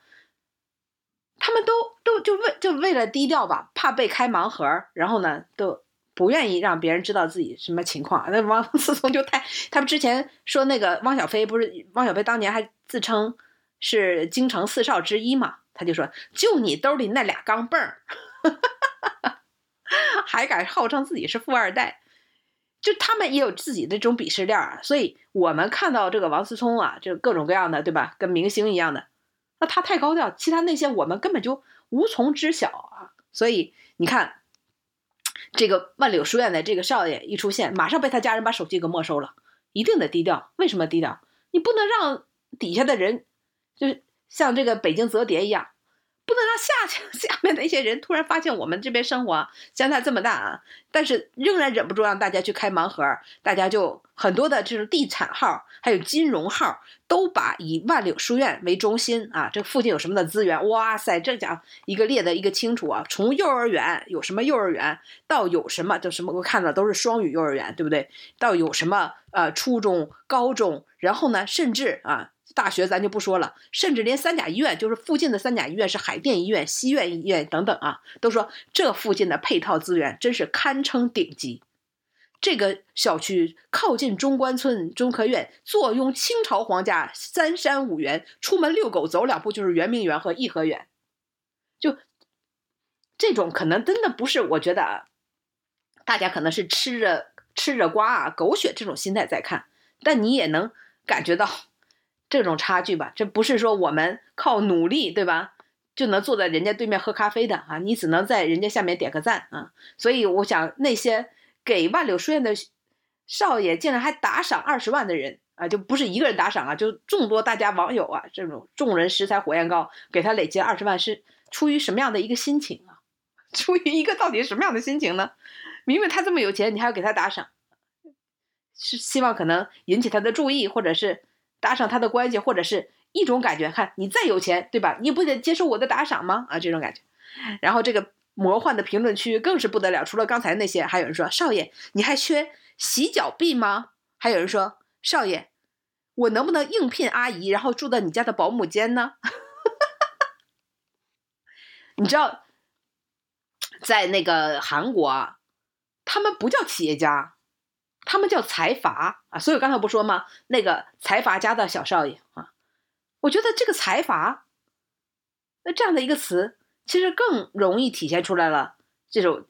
[SPEAKER 2] 他们都都就为就为了低调吧，怕被开盲盒，然后呢都不愿意让别人知道自己什么情况。那王 思聪就太，他们之前说那个汪小菲不是汪小菲当年还自称是京城四少之一嘛，他就说就你兜里那俩钢镚儿，还敢号称自己是富二代。就他们也有自己的这种鄙视链啊，所以我们看到这个王思聪啊，就各种各样的，对吧？跟明星一样的，那他太高调，其他那些我们根本就无从知晓啊。所以你看，这个万柳书院的这个少爷一出现，马上被他家人把手机给没收了，一定得低调。为什么低调？你不能让底下的人，就是像这个北京折叠一样。不能让下 下面的一些人突然发现我们这边生活相差这么大啊！但是仍然忍不住让大家去开盲盒，大家就很多的这种地产号，还有金融号，都把以万柳书院为中心啊，这附近有什么的资源？哇塞，这讲一个列的一个清楚啊！从幼儿园有什么幼儿园，到有什么就什么，我看到都是双语幼儿园，对不对？到有什么呃初中、高中，然后呢，甚至啊。大学咱就不说了，甚至连三甲医院，就是附近的三甲医院是海淀医院、西苑医院等等啊，都说这附近的配套资源真是堪称顶级。这个小区靠近中关村中科院，坐拥清朝皇家三山五园，出门遛狗走两步就是圆明园和颐和园。就这种可能真的不是，我觉得啊大家可能是吃着吃着瓜啊狗血这种心态在看。但你也能感觉到这种差距吧？这不是说我们靠努力，对吧？就能坐在人家对面喝咖啡的啊，你只能在人家下面点个赞啊。所以我想，那些给万柳书院的少爷竟然还打赏二十万的人啊，就不是一个人打赏啊，就众多大家网友啊，这种众人拾柴火焰高，给他累积二十万，是出于什么样的一个心情啊？出于一个到底什么样的心情呢？明明他这么有钱，你还要给他打赏，是希望可能引起他的注意，或者是搭上他的关系，或者是。一种感觉，看你再有钱，对吧？你不得接受我的打赏吗？啊，这种感觉。然后这个魔幻的评论区更是不得了，除了刚才那些，还有人说少爷，你还缺洗脚币吗？还有人说少爷，我能不能应聘阿姨，然后住在你家的保姆间呢？你知道，在那个韩国，他们不叫企业家，他们叫财阀啊。所以刚才不说吗？那个财阀家的小少爷啊。我觉得这个财阀，那这样的一个词，其实更容易体现出来了这种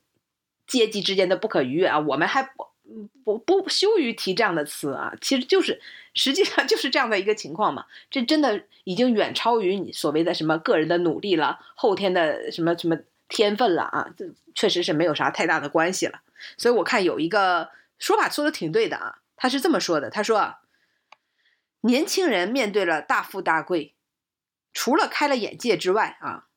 [SPEAKER 2] 阶级之间的不可逾越啊。我们还不不不羞于提这样的词啊，其实就是实际上 就是这样的一个情况嘛。这真的已经远超于你所谓的什么个人的努力了，后天的什么什么天分了啊，这确实是没有啥太大的关系了。所以我看有一个说法说的挺对的啊，他是这么说的，他说。年轻人面对了大富大贵，除了开了眼界之外啊，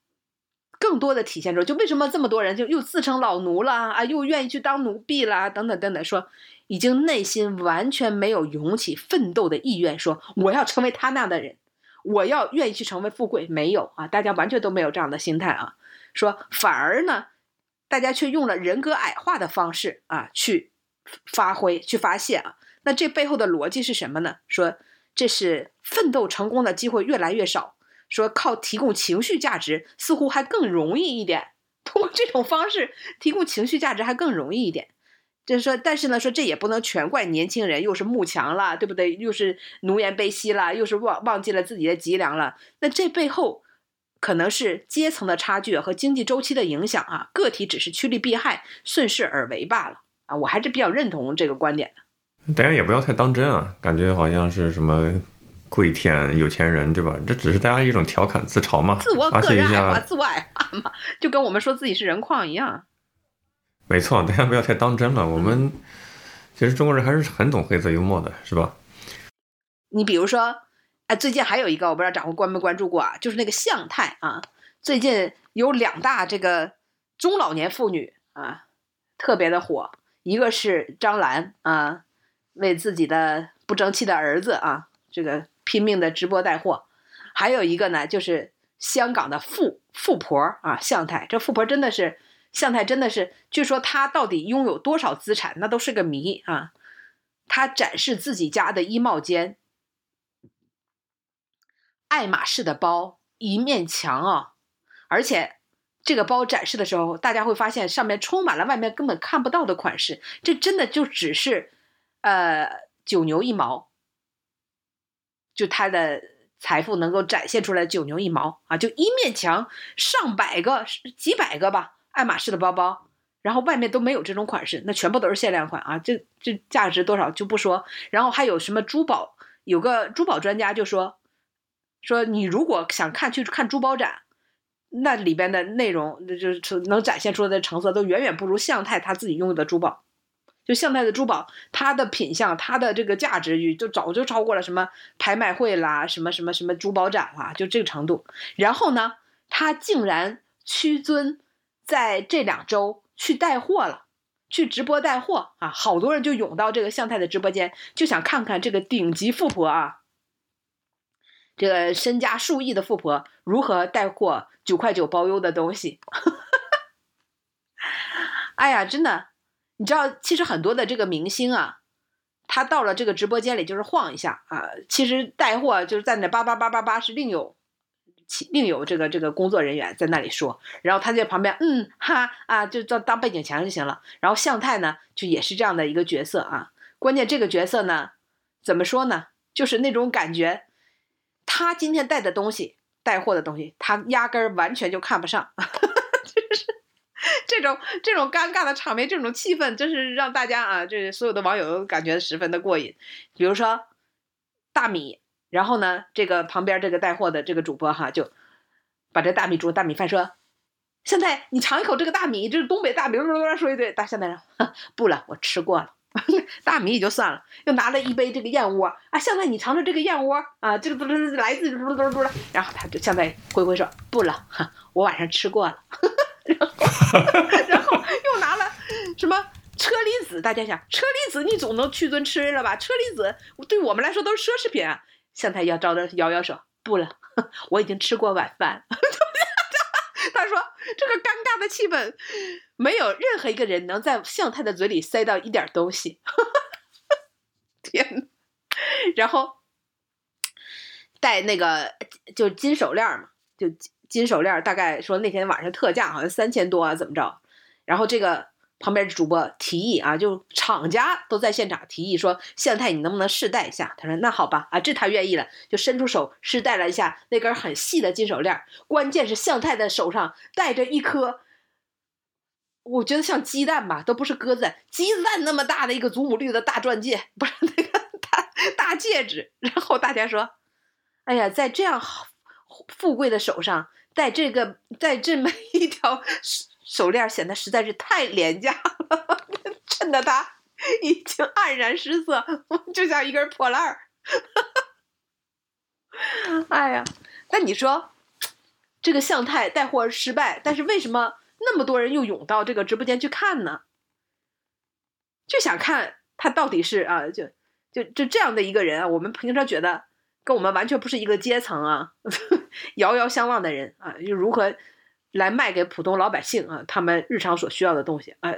[SPEAKER 2] 更多的体现出就为什么这么多人就又自称老奴了啊，又愿意去当奴婢啦，等等等等，说已经内心完全没有勇起奋斗的意愿，说我要成为他那样的人，我要愿意去成为富贵，没有啊，大家完全都没有这样的心态啊，说反而呢，大家却用了人格矮化的方式啊去发挥去发泄啊，那这背后的逻辑是什么呢？说。这是奋斗成功的机会越来越少，说靠提供情绪价值似乎还更容易一点，通过这种方式提供情绪价值还更容易一点。就是说，但是呢，说这也不能全怪年轻人，又是慕强了，对不对？又是奴颜卑膝了，又是忘忘记了自己的脊梁了。那这背后可能是阶层的差距和经济周期的影响啊，个体只是趋利避害、顺势而为罢了啊。我还是比较认同这个观点的。
[SPEAKER 1] 大家也不要太当真啊，感觉好像是什么跪舔有钱人，对吧？这只是大家一种调侃自嘲嘛，
[SPEAKER 2] 自我个人爱好、自我矮化嘛，就跟我们说自己是人矿一样。
[SPEAKER 1] 没错，大家不要太当真了。我们其实中国人还是很懂黑色幽默的，是吧？
[SPEAKER 2] 你比如说，哎，最近还有一个，我不知道掌柜关没关注过啊，就是那个向太啊，最近有两大这个中老年妇女啊，特别的火，一个是张兰啊。为自己的不争气的儿子啊，这个拼命的直播带货，还有一个呢，就是香港的富富婆啊，向太。这富婆真的是向太，真的是，据说她到底拥有多少资产，那都是个谜啊。她展示自己家的衣帽间，爱马仕的包一面墙啊，而且这个包展示的时候，大家会发现上面充满了外面根本看不到的款式，这真的就只是。呃，九牛一毛，就他的财富能够展现出来九牛一毛啊！就一面墙上百个、几百个吧，爱马仕的包包，然后外面都没有这种款式，那全部都是限量款啊！这这价值多少就不说，然后还有什么珠宝？有个珠宝专家就说，说你如果想看去看珠宝展，那里边的内容，就是能展现出来的成色都远远不如向太他自己拥有的珠宝。就向太的珠宝，它的品相，它的这个价值，与就早就超过了什么拍卖会啦，什么什么什么珠宝展啦，就这个程度。然后呢，他竟然屈尊在这两周去带货了，去直播带货啊！好多人就涌到这个向太的直播间，就想看看这个顶级富婆啊，这个身家数亿的富婆如何带货九块九包邮的东西。哎呀，真的。你知道，其实很多的这个明星啊，他到了这个直播间里就是晃一下啊。其实带货就是在那叭叭叭叭叭是另有，其另有这个这个工作人员在那里说，然后他在旁边嗯哈啊就当当背景墙就行了。然后向太呢就也是这样的一个角色啊。关键这个角色呢怎么说呢？就是那种感觉，他今天带的东西，带货的东西，他压根儿完全就看不上。就是。这种这种尴尬的场面，这种气氛，真是让大家啊，这所有的网友都感觉十分的过瘾。比如说大米，然后呢，这个旁边这个带货的这个主播哈，就把这大米煮大米饭说：“现在你尝一口这个大米，这是东北大米。”说一堆，大现在人 不了，我吃过了。大米也就算了，又拿了一杯这个燕窝啊，现在你尝尝这个燕窝啊，这个都是来自嘟嘟嘟嘟的，然后他就现在挥挥手，不了，我晚上吃过了，然后然后又拿了什么车厘子，大家想车厘子你总能去顿吃了吧？车厘子对我们来说都是奢侈品啊，现在要招着摇摇手，不了，我已经吃过晚饭。：“这个尴尬的气氛，没有任何一个人能在向太的嘴里塞到一点东西。”天呐！然后戴那个就金手链嘛，就金手链，大概说那天晚上特价好像三千多啊，怎么着？然后这个。旁边主播提议啊，就厂家都在现场提议说：“向太，你能不能试戴一下？”他说：“那好吧，啊，这他愿意了，就伸出手试戴了一下那根很细的金手链。关键是向太的手上戴着一颗，我觉得像鸡蛋吧，都不是鸽子，鸡蛋那么大的一个祖母绿的大钻戒，不是那个大大戒指。然后大家说：“哎呀，在这样富贵的手上戴这个，戴这么一条。” 手链显得实在是太廉价了，衬得他已经黯然失色，就像一根破烂儿。哎呀，那你说这个向太带货失败，但是为什么那么多人又涌到这个直播间去看呢？就想看他到底是啊，就就就这样的一个人啊，我们平常觉得跟我们完全不是一个阶层啊，遥遥相望的人啊，又如何？来卖给普通老百姓啊，他们日常所需要的东西啊，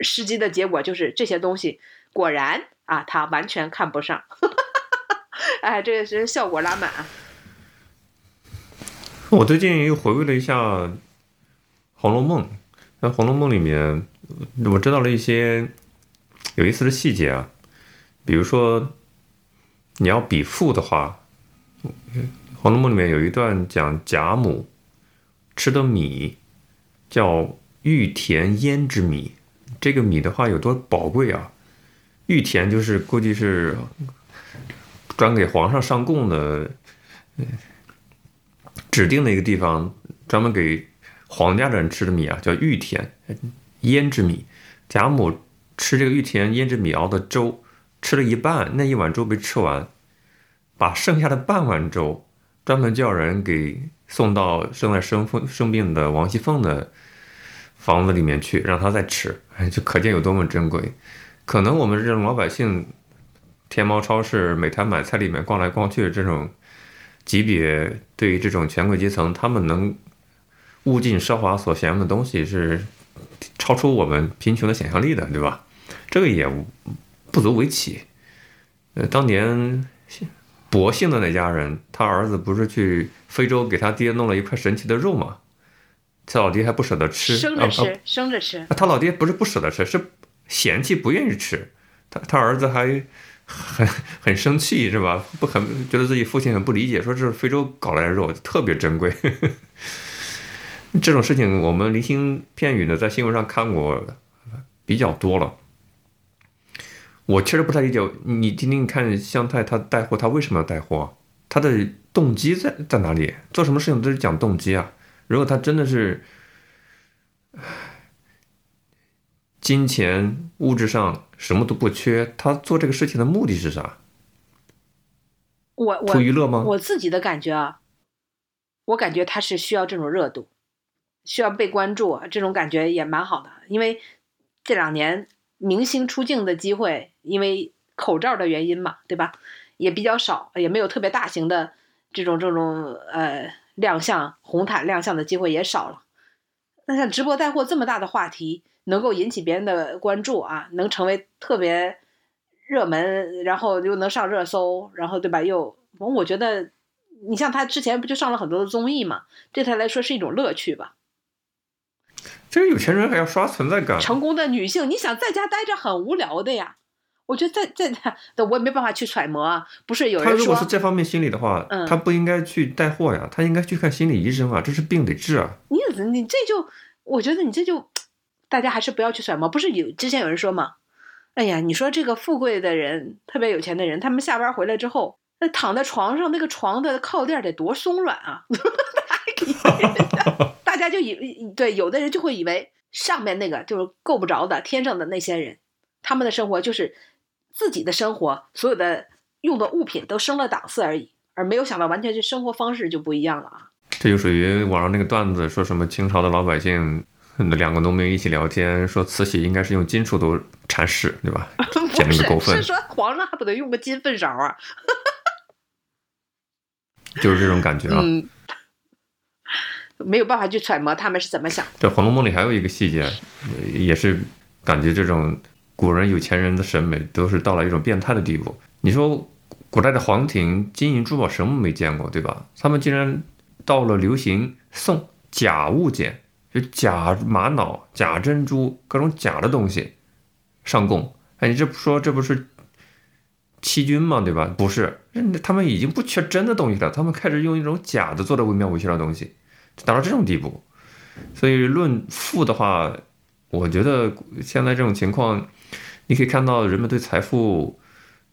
[SPEAKER 2] 实际的结果就是这些东西果然啊，他完全看不上，哎，这个是效果拉满啊。
[SPEAKER 1] 我最近又回味了一下《红楼梦》，在《红楼梦》里面，我知道了一些有意思的细节啊，比如说你要比富的话，《红楼梦》里面有一段讲贾母。吃的米叫玉田胭脂米，这个米的话有多宝贵啊？玉田就是估计是专给皇上上供的，指定的一个地方，专门给皇家的人吃的米啊，叫玉田胭脂米。贾母吃这个玉田胭脂米熬的粥，吃了一半，那一碗粥没吃完，把剩下的半碗粥专门叫人给。送到正在生风生病的王熙凤的房子里面去，让她再吃，就可见有多么珍贵。可能我们这种老百姓，天猫超市、美团买菜里面逛来逛去，这种级别对于这种权贵阶层，他们能物尽奢华所享用的东西是超出我们贫穷的想象力的，对吧？这个也不足为奇。呃，当年。薄幸的那家人，他儿子不是去非洲给他爹弄了一块神奇的肉吗？他老爹还不舍得吃，
[SPEAKER 2] 生着吃，生着吃。
[SPEAKER 1] 他老爹不是不舍得吃，是嫌弃，不愿意吃。他他儿子还很很生气，是吧？不很觉得自己父亲很不理解，说这是非洲搞来的肉，特别珍贵。这种事情我们零星片语呢在新闻上看过比较多了。我确实不太理解，你听听看，香太他带货，他为什么要带货？他的动机在在哪里？做什么事情都是讲动机啊！如果他真的是金钱物质上什么都不缺，他做这个事情的目的是啥？
[SPEAKER 2] 我
[SPEAKER 1] 图娱乐吗？
[SPEAKER 2] 我自己的感觉啊，我感觉他是需要这种热度，需要被关注，这种感觉也蛮好的，因为这两年。明星出镜的机会，因为口罩的原因嘛，对吧？也比较少，也没有特别大型的这种这种呃亮相红毯亮相的机会也少了。那像直播带货这么大的话题，能够引起别人的关注啊，能成为特别热门，然后又能上热搜，然后对吧？又我觉得，你像他之前不就上了很多的综艺嘛？对他来说是一种乐趣吧。
[SPEAKER 1] 这个有钱人还要刷存在感。
[SPEAKER 2] 成功的女性，你想在家待着很无聊的呀。我觉得在在的我也没办法去揣摩啊。不是有人说，
[SPEAKER 1] 他如果是这方面心理的话，他不应该去带货呀，他应该去看心理医生啊，这是病得治啊。
[SPEAKER 2] 你你这就，我觉得你这就大家还是不要去揣摩。不是有之前有人说吗？哎呀，你说这个富贵的人，特别有钱的人，他们下班回来之后，那躺在床上，那个床的靠垫得多松软啊！大家就以对有的人就会以为上面那个就是够不着的天上的那些人，他们的生活就是自己的生活，所有的用的物品都升了档次而已，而没有想到完全是生活方式就不一样了啊！
[SPEAKER 1] 这就属于网上那个段子，说什么清朝的老百姓。两个农民一起聊天，说慈禧应该是用金锄头铲屎，对吧？简直过分！
[SPEAKER 2] 是说皇上还不得用个金粪勺啊？
[SPEAKER 1] 就是这种感觉啊。
[SPEAKER 2] 嗯，没有办法去揣摩他们是怎么想。
[SPEAKER 1] 这《红楼梦》里还有一个细节，也是感觉这种古人有钱人的审美都是到了一种变态的地步。你说古代的皇庭金银珠宝什么没见过，对吧？他们竟然到了流行送假物件。就假玛瑙、假珍珠，各种假的东西上供。哎，你这不说这不是欺君吗？对吧？不是，他们已经不缺真的东西了，他们开始用一种假的做的惟妙惟肖的东西，达到这种地步。所以论富的话，我觉得现在这种情况，你可以看到人们对财富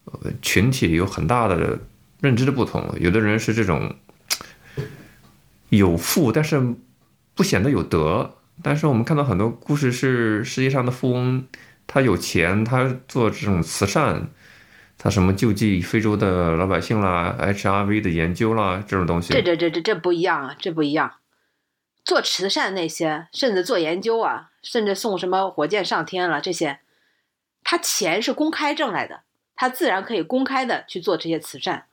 [SPEAKER 1] 呃群体有很大的认知的不同。有的人是这种有富，但是。不显得有德，但是我们看到很多故事是世界上的富翁，他有钱，他做这种慈善，他什么救济非洲的老百姓啦，HRV 的研究啦，这种东西。
[SPEAKER 2] 这这这这这不一样啊，这不一样。做慈善那些，甚至做研究啊，甚至送什么火箭上天了这些，他钱是公开挣来的，他自然可以公开的去做这些慈善。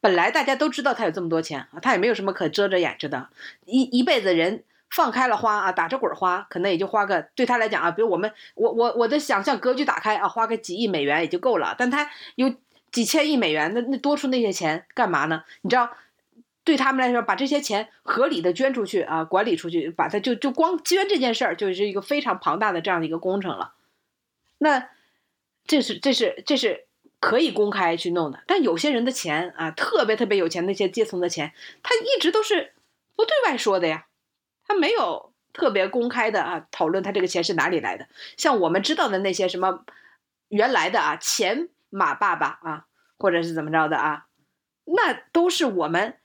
[SPEAKER 2] 本来大家都知道他有这么多钱啊，他也没有什么可遮着掩着的，一一辈子人放开了花啊，打着滚花，可能也就花个对他来讲啊，比如我们我我我的想象格局打开啊，花个几亿美元也就够了，但他有几千亿美元，那那多出那些钱干嘛呢？你知道，对他们来说，把这些钱合理的捐出去啊，管理出去，把它就就光捐这件事儿就是一个非常庞大的这样的一个工程了。那这是这是这是。可以公开去弄的，但有些人的钱啊，特别特别有钱那些阶层的钱，他一直都是不对外说的呀，他没有特别公开的啊讨论他这个钱是哪里来的。像我们知道的那些什么原来的啊钱马爸爸啊，或者是怎么着的啊，那都是我们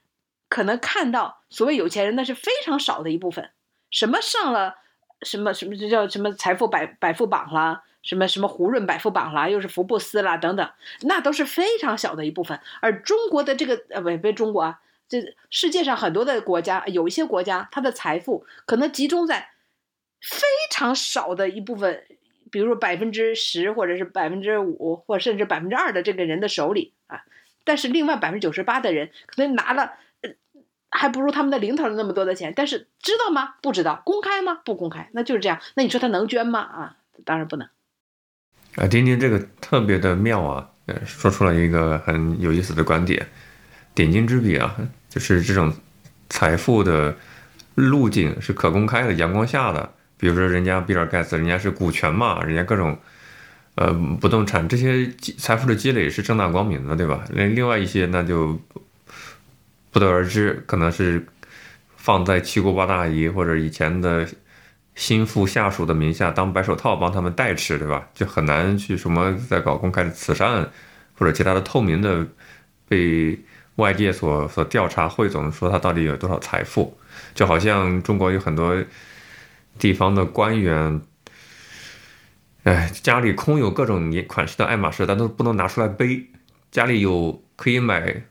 [SPEAKER 2] 可能看到所谓有钱人那是非常少的一部分。什么上了什么什么这叫什么财富百百富榜啦？什么什么胡润百富榜啦，又是福布斯啦，等等，那都是非常小的一部分。而中国的这个呃，不不，中国啊，这世界上很多的国家，有一些国家，它的财富可能集中在非常少的一部分，比如说百分之十，或者是百分之五，或甚至百分之二的这个人的手里啊。但是另外百分之九十八的人可能拿了，还不如他们的领头那么多的钱。但是知道吗？不知道。公开吗？不公开。那就是这样。那你说他能捐吗？啊，当然不能。
[SPEAKER 1] 啊，丁丁这个特别的妙啊，呃，说出了一个很有意思的观点，点睛之笔啊，就是这种财富的路径是可公开的，阳光下的。比如说，人家比尔盖茨，人家是股权嘛，人家各种呃不动产这些财富的积累是正大光明的，对吧？那另外一些那就不得而知，可能是放在七姑八大姨或者以前的。心腹下属的名下当白手套帮他们代持，对吧？就很难去什么在搞公开的慈善或者其他的透明的，被外界所所调查汇总说他到底有多少财富。就好像中国有很多地方的官员，哎，家里空有各种款式的爱马仕，但都不能拿出来背。家里有可以买。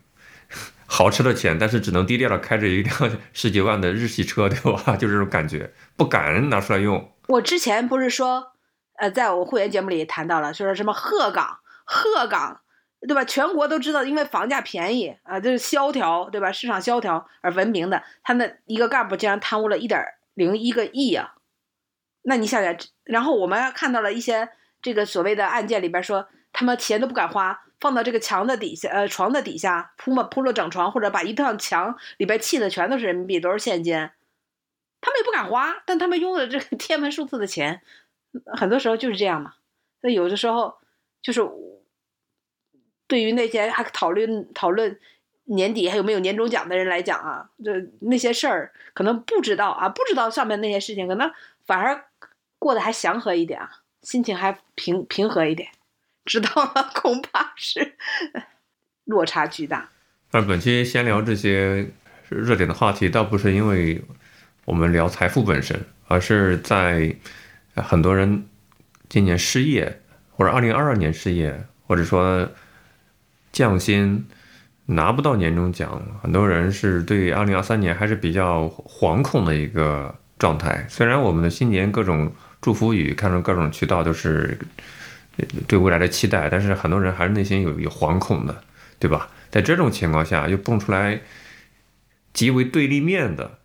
[SPEAKER 1] 豪车的钱，但是只能低调的开着一辆十几万的日系车，对吧？就这种感觉，不敢拿出来用。
[SPEAKER 2] 我之前不是说，呃，在我会员节目里谈到了，说什么鹤岗，鹤岗，对吧？全国都知道，因为房价便宜啊，就是萧条，对吧？市场萧条而闻名的，他那一个干部竟然贪污了一点零一个亿啊！那你想想，然后我们看到了一些这个所谓的案件里边说，他们钱都不敢花。放到这个墙的底下，呃，床的底下铺嘛铺了整床，或者把一趟墙里边砌的全都是人民币，都是现金，他们也不敢花，但他们用的这个 天文数字的钱，很多时候就是这样嘛。那有的时候就是对于那些还讨论讨论年底还有没有年终奖的人来讲啊，这那些事儿可能不知道啊，不知道上面那些事情，可能反而过得还祥和一点啊，心情还平平和一点。知道了，恐怕是落差巨大。
[SPEAKER 1] 而本期先聊这些热点的话题，倒不是因为我们聊财富本身，而是在很多人今年失业，或者二零二二年失业，或者说降薪拿不到年终奖，很多人是对二零二三年还是比较惶恐的一个状态。虽然我们的新年各种祝福语，看着各种渠道都是对未来的期待，但是很多人还是内心有有惶恐的，对吧？在这种情况下，又蹦出来极为对立面的、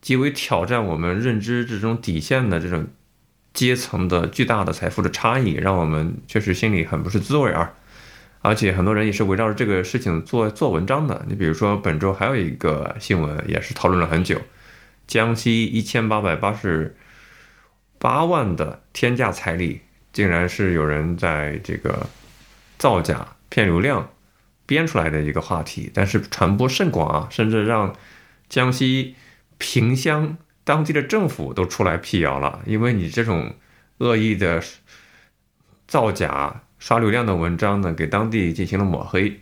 [SPEAKER 1] 极为挑战我们认知这种底线的这种阶层的巨大的财富的差异，让我们确实心里很不是滋味啊！而且很多人也是围绕着这个事情做做文章的。你比如说，本周还有一个新闻，也是讨论了很久：江西一千八百八十八万的天价彩礼，竟然是有人在这个造假骗流量。编出来的一个话题，但是传播甚广啊，甚至让江西萍乡当地的政府都出来辟谣了。因为你这种恶意的造假、刷流量的文章呢，给当地进行了抹黑。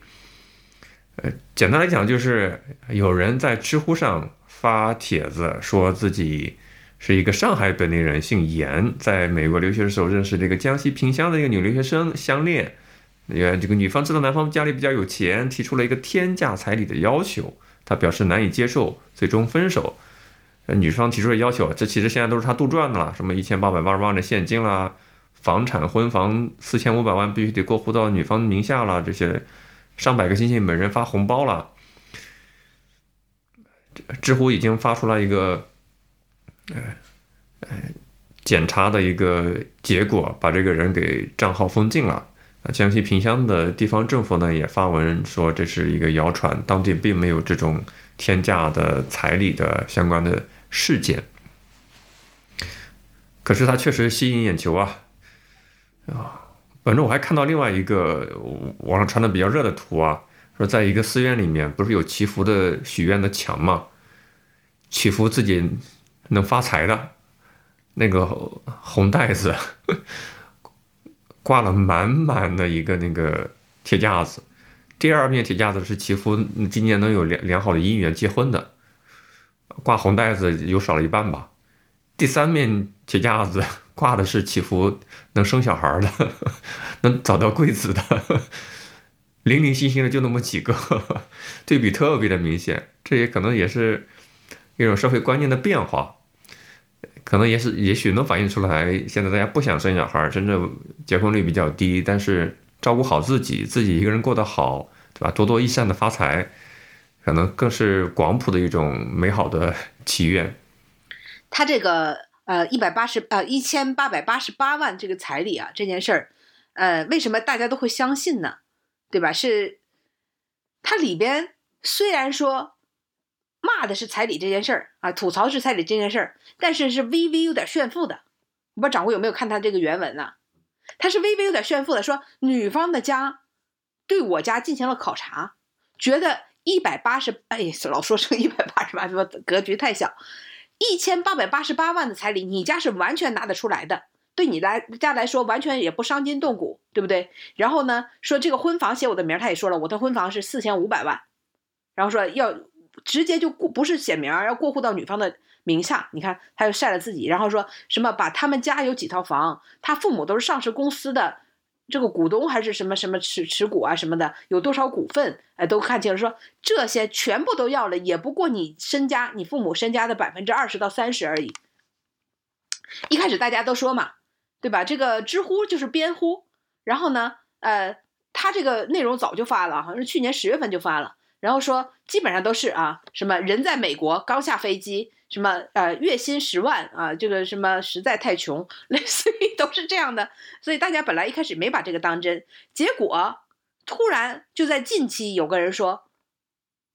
[SPEAKER 1] 呃，简单来讲，就是有人在知乎上发帖子，说自己是一个上海本地人，姓严，在美国留学的时候认识这个江西萍乡的一个女留学生，相恋。也这个女方知道男方家里比较有钱，提出了一个天价彩礼的要求，他表示难以接受，最终分手。女方提出的要求，这其实现在都是他杜撰的了，什么一千八百八十万的现金啦，房产婚房四千五百万必须得过户到女方名下了，这些上百个星星每人发红包了。知乎已经发出了一个，呃呃，检查的一个结果，把这个人给账号封禁了。啊，江西萍乡的地方政府呢也发文说这是一个谣传，当地并没有这种天价的彩礼的相关的事件。可是它确实吸引眼球啊！啊，反正我还看到另外一个网上传的比较热的图啊，说在一个寺院里面不是有祈福的许愿的墙吗？祈福自己能发财的那个红袋子。挂了满满的一个那个铁架子，第二面铁架子是祈福今年能有良良好的姻缘结婚的，挂红袋子有少了一半吧。第三面铁架子 挂的是祈福能生小孩的，能找到贵子的，零零星星的就那么几个，对比特别的明显。这也可能也是一种社会观念的变化。可能也是，也许能反映出来，现在大家不想生小孩，甚至结婚率比较低，但是照顾好自己，自己一个人过得好，对吧？多多益善的发财，可能更是广普的一种美好的祈愿。
[SPEAKER 2] 他这个呃一百八十呃一千八百八十八万这个彩礼啊，这件事儿，呃，为什么大家都会相信呢？对吧？是它里边虽然说。骂的是彩礼这件事儿啊，吐槽是彩礼这件事儿，但是是微微有点炫富的。我不知道掌柜有没有看他这个原文呢？他是微微有点炫富的，说女方的家对我家进行了考察，觉得一百八十，哎，老说成一百八十八，说格局太小，一千八百八十八万的彩礼，你家是完全拿得出来的，对你来家来说完全也不伤筋动骨，对不对？然后呢，说这个婚房写我的名，他也说了，我的婚房是四千五百万，然后说要。直接就过不是写名儿，要过户到女方的名下。你看，他又晒了自己，然后说什么把他们家有几套房，他父母都是上市公司的这个股东还是什么什么持持股啊什么的，有多少股份，哎，都看清了。说这些全部都要了，也不过你身家，你父母身家的百分之二十到三十而已。一开始大家都说嘛，对吧？这个知乎就是编乎，然后呢，呃，他这个内容早就发了，好像是去年十月份就发了。然后说，基本上都是啊，什么人在美国刚下飞机，什么呃月薪十万啊，这个什么实在太穷，类似于都是这样的。所以大家本来一开始没把这个当真，结果突然就在近期有个人说，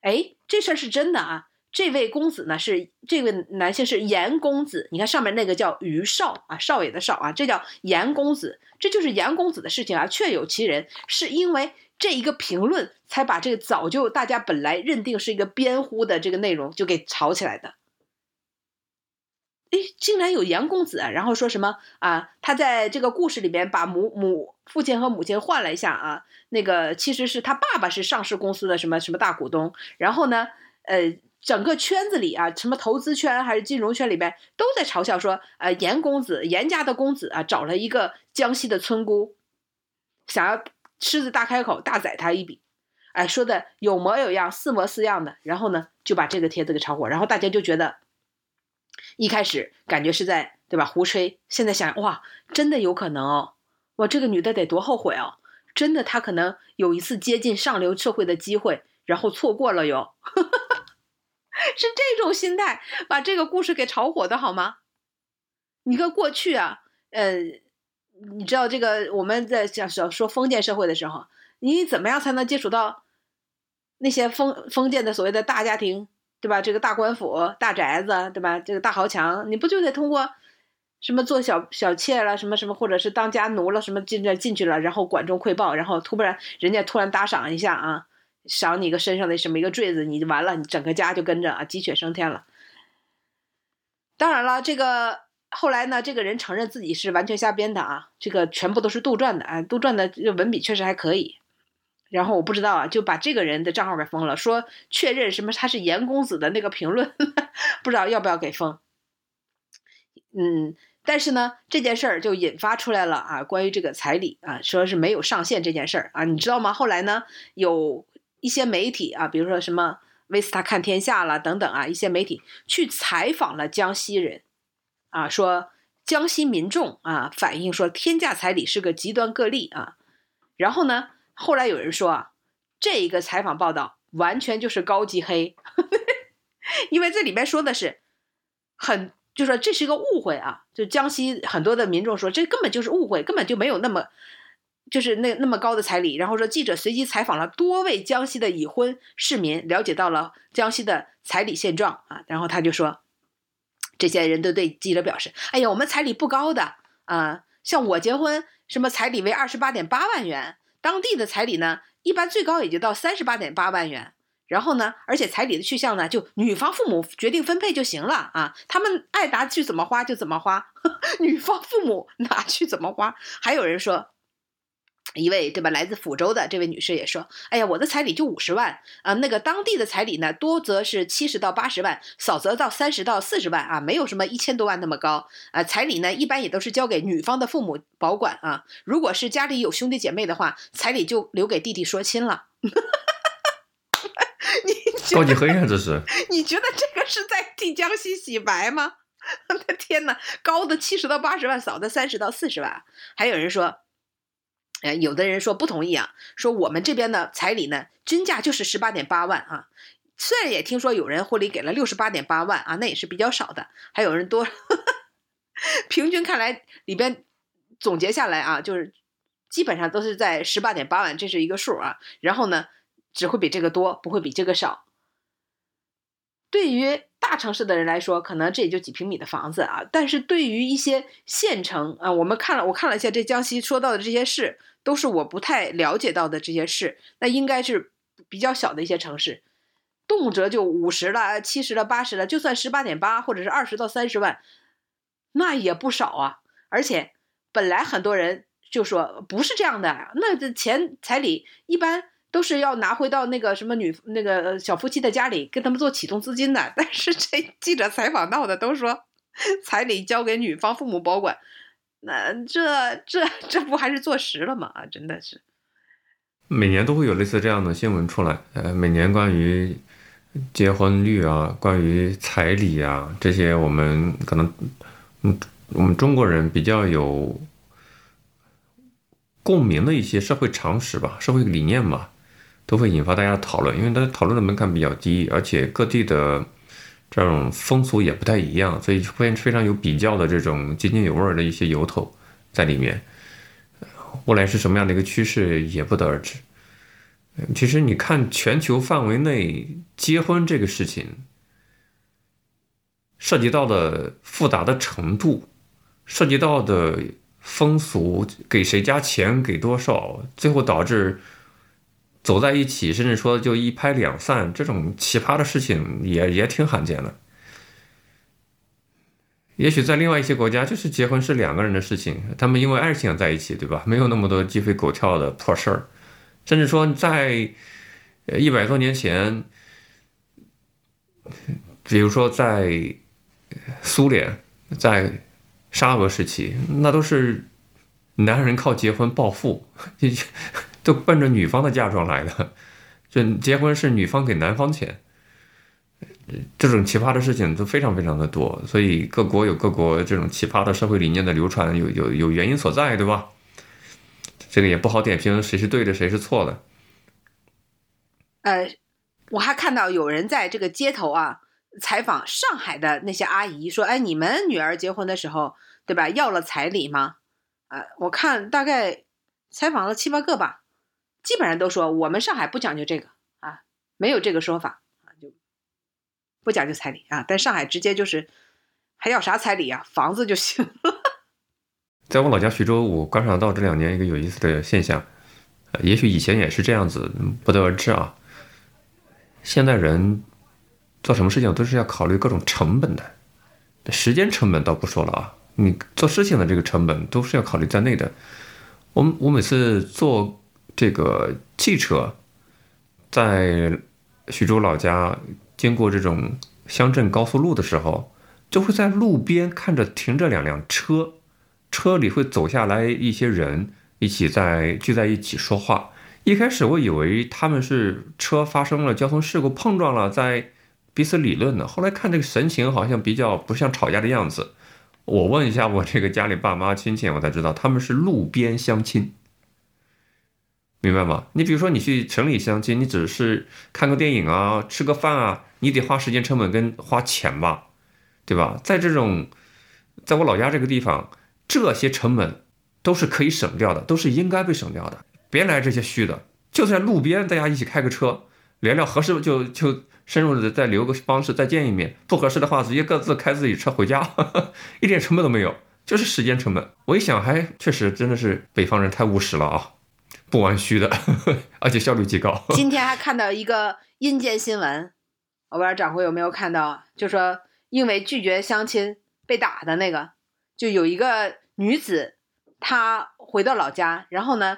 [SPEAKER 2] 哎，这事儿是真的啊。这位公子呢是这位男性是严公子，你看上面那个叫于少啊，少爷的少啊，这叫严公子，这就是严公子的事情啊，确有其人，是因为这一个评论才把这个早就大家本来认定是一个编乎的这个内容就给炒起来的。哎，竟然有严公子，然后说什么啊？他在这个故事里面把母母父亲和母亲换了一下啊，那个其实是他爸爸是上市公司的什么什么大股东，然后呢，呃。整个圈子里啊，什么投资圈还是金融圈里边，都在嘲笑说，呃，严公子，严家的公子啊，找了一个江西的村姑，想要狮子大开口，大宰他一笔，哎，说的有模有样，似模似样的，然后呢，就把这个帖子给炒火，然后大家就觉得，一开始感觉是在对吧胡吹，现在想哇，真的有可能哦，哇，这个女的得多后悔哦，真的她可能有一次接近上流社会的机会，然后错过了哟。是这种心态把这个故事给炒火的好吗？你看过去啊，呃，你知道这个我们在讲说说封建社会的时候，你怎么样才能接触到那些封封建的所谓的大家庭，对吧？这个大官府、大宅子，对吧？这个大豪强，你不就得通过什么做小小妾了，什么什么，或者是当家奴了，什么进这进去了，然后管中窥豹，然后突然人家突然打赏一下啊？赏你个身上的什么一个坠子，你就完了，你整个家就跟着啊鸡犬升天了。当然了，这个后来呢，这个人承认自己是完全瞎编的啊，这个全部都是杜撰的啊，杜撰的文笔确实还可以。然后我不知道啊，就把这个人的账号给封了，说确认什么他是严公子的那个评论，不知道要不要给封。嗯，但是呢，这件事儿就引发出来了啊，关于这个彩礼啊，说是没有上线这件事儿啊，你知道吗？后来呢，有。一些媒体啊，比如说什么《维斯塔看天下》了等等啊，一些媒体去采访了江西人，啊，说江西民众啊反映说天价彩礼是个极端个例啊。然后呢，后来有人说啊，这一个采访报道完全就是高级黑，因为这里面说的是很，就说这是一个误会啊，就江西很多的民众说这根本就是误会，根本就没有那么。就是那那么高的彩礼，然后说记者随机采访了多位江西的已婚市民，了解到了江西的彩礼现状啊，然后他就说，这些人都对记者表示，哎呀，我们彩礼不高的啊，像我结婚，什么彩礼为二十八点八万元，当地的彩礼呢，一般最高也就到三十八点八万元，然后呢，而且彩礼的去向呢，就女方父母决定分配就行了啊，他们爱拿去怎么花就怎么花，女方父母拿去怎么花，还有人说。一位对吧，来自抚州的这位女士也说：“哎呀，我的彩礼就五十万啊，那个当地的彩礼呢，多则是七十到八十万，少则到三十到四十万啊，没有什么一千多万那么高啊。彩礼呢，一般也都是交给女方的父母保管啊。如果是家里有兄弟姐妹的话，彩礼就留给弟弟说亲了。你
[SPEAKER 1] 高级黑呀，这是？
[SPEAKER 2] 你觉得这个是在替江西洗白吗？我的天哪，高的七十到八十万，少的三十到四十万，还有人说。”呃，有的人说不同意啊，说我们这边的彩礼呢，均价就是十八点八万啊。虽然也听说有人婚礼给了六十八点八万啊，那也是比较少的。还有人多，平均看来里边总结下来啊，就是基本上都是在十八点八万，这是一个数啊。然后呢，只会比这个多，不会比这个少。对于大城市的人来说，可能这也就几平米的房子啊。但是对于一些县城啊，我们看了，我看了一下这江西说到的这些市，都是我不太了解到的这些市。那应该是比较小的一些城市，动辄就五十了、七十了、八十了，就算十八点八或者是二十到三十万，那也不少啊。而且本来很多人就说不是这样的，那这钱彩礼一般。都是要拿回到那个什么女那个小夫妻的家里，跟他们做启动资金的。但是这记者采访到的都说，彩礼交给女方父母保管，那这这这不还是坐实了吗？啊，真的是。
[SPEAKER 1] 每年都会有类似这样的新闻出来，呃，每年关于结婚率啊，关于彩礼啊这些，我们可能，嗯，我们中国人比较有共鸣的一些社会常识吧，社会理念吧。都会引发大家讨论，因为它讨论的门槛比较低，而且各地的这种风俗也不太一样，所以会非常有比较的这种津津有味的一些由头在里面。未来是什么样的一个趋势也不得而知。其实你看全球范围内结婚这个事情，涉及到的复杂的程度，涉及到的风俗，给谁家钱，给多少，最后导致。走在一起，甚至说就一拍两散，这种奇葩的事情也也挺罕见的。也许在另外一些国家，就是结婚是两个人的事情，他们因为爱情在一起，对吧？没有那么多鸡飞狗跳的破事儿。甚至说，在一百多年前，比如说在苏联，在沙俄时期，那都是男人靠结婚暴富。都奔着女方的嫁妆来的，这结婚是女方给男方钱，这种奇葩的事情都非常非常的多，所以各国有各国这种奇葩的社会理念的流传，有有有原因所在，对吧？这个也不好点评谁是对的，谁是错的。
[SPEAKER 2] 呃，我还看到有人在这个街头啊采访上海的那些阿姨，说：“哎，你们女儿结婚的时候，对吧？要了彩礼吗？”啊，我看大概采访了七八个吧。基本上都说我们上海不讲究这个啊，没有这个说法啊，就不讲究彩礼啊。但上海直接就是还要啥彩礼啊？房子就行了。
[SPEAKER 1] 在我老家徐州，我观察到这两年一个有意思的现象，也许以前也是这样子，不得而知啊。现在人做什么事情都是要考虑各种成本的，时间成本倒不说了啊，你做事情的这个成本都是要考虑在内的。我我每次做。这个汽车在徐州老家经过这种乡镇高速路的时候，就会在路边看着停着两辆车，车里会走下来一些人，一起在聚在一起说话。一开始我以为他们是车发生了交通事故碰撞了，在彼此理论呢。后来看这个神情好像比较不像吵架的样子。我问一下我这个家里爸妈亲戚，我才知道他们是路边相亲。明白吗？你比如说，你去城里相亲，你只是看个电影啊，吃个饭啊，你得花时间成本跟花钱吧，对吧？在这种，在我老家这个地方，这些成本都是可以省掉的，都是应该被省掉的。别来这些虚的，就在路边，大家一起开个车聊聊，合适就就深入的再留个方式再见一面，不合适的话直接各自开自己车回家，一点成本都没有，就是时间成本。我一想，还确实真的是北方人太务实了啊。不玩虚的，而且效率极高。
[SPEAKER 2] 今天还看到一个阴间新闻，我不知道掌柜有没有看到，就说因为拒绝相亲被打的那个，就有一个女子，她回到老家，然后呢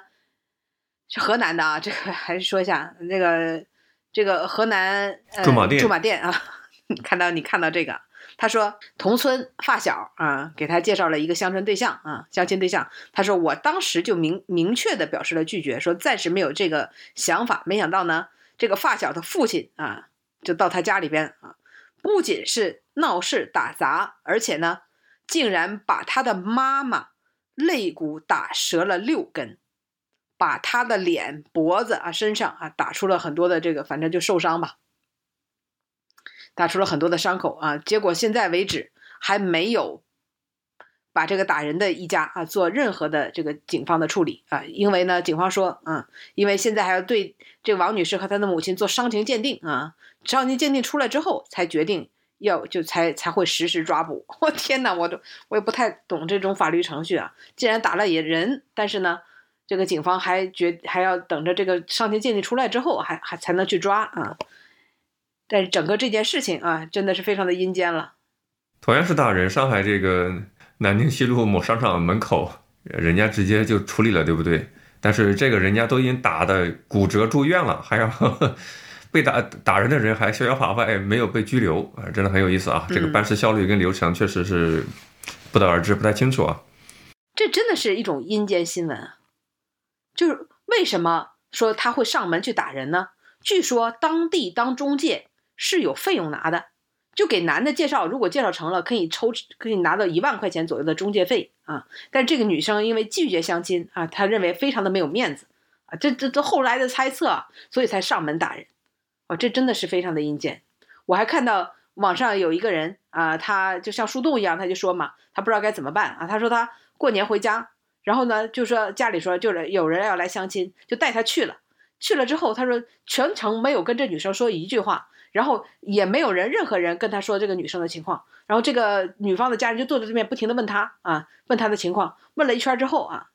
[SPEAKER 2] 是河南的啊，这个还是说一下，那个这个河南
[SPEAKER 1] 驻马店
[SPEAKER 2] 驻马店啊，看到你看到这个。他说，同村发小啊，给他介绍了一个相亲对象啊，相亲对象。他说，我当时就明明确的表示了拒绝，说暂时没有这个想法。没想到呢，这个发小的父亲啊，就到他家里边啊，不仅是闹事打砸，而且呢，竟然把他的妈妈肋骨打折了六根，把他的脸、脖子啊、身上啊打出了很多的这个，反正就受伤吧。打出了很多的伤口啊！结果现在为止还没有把这个打人的一家啊做任何的这个警方的处理啊，因为呢，警方说，嗯，因为现在还要对这个王女士和她的母亲做伤情鉴定啊，伤情鉴定出来之后才决定要就才才会实施抓捕。我天哪，我都我也不太懂这种法律程序啊！既然打了也人，但是呢，这个警方还决还要等着这个伤情鉴定出来之后，还还才能去抓啊。但是整个这件事情啊，真的是非常的阴间了。
[SPEAKER 1] 同样是打人，上海这个南京西路某商场门口，人家直接就处理了，对不对？但是这个人家都已经打的骨折住院了，还要 被打打人的人还逍遥法外，没有被拘留啊，真的很有意思啊！这个办事效率跟流程确实是不得而知，不太清楚啊。
[SPEAKER 2] 这真的是一种阴间新闻啊！就是为什么说他会上门去打人呢？据说当地当中介。是有费用拿的，就给男的介绍，如果介绍成了，可以抽，可以拿到一万块钱左右的中介费啊。但这个女生因为拒绝相亲啊，她认为非常的没有面子啊，这这这后来的猜测，所以才上门打人。哦，这真的是非常的阴间。我还看到网上有一个人啊，他就像树洞一样，他就说嘛，他不知道该怎么办啊。他说他过年回家，然后呢，就说家里说就是有人要来相亲，就带他去了。去了之后，他说全程没有跟这女生说一句话。然后也没有人，任何人跟他说这个女生的情况。然后这个女方的家人就坐在这边，不停的问他啊，问他的情况。问了一圈之后啊，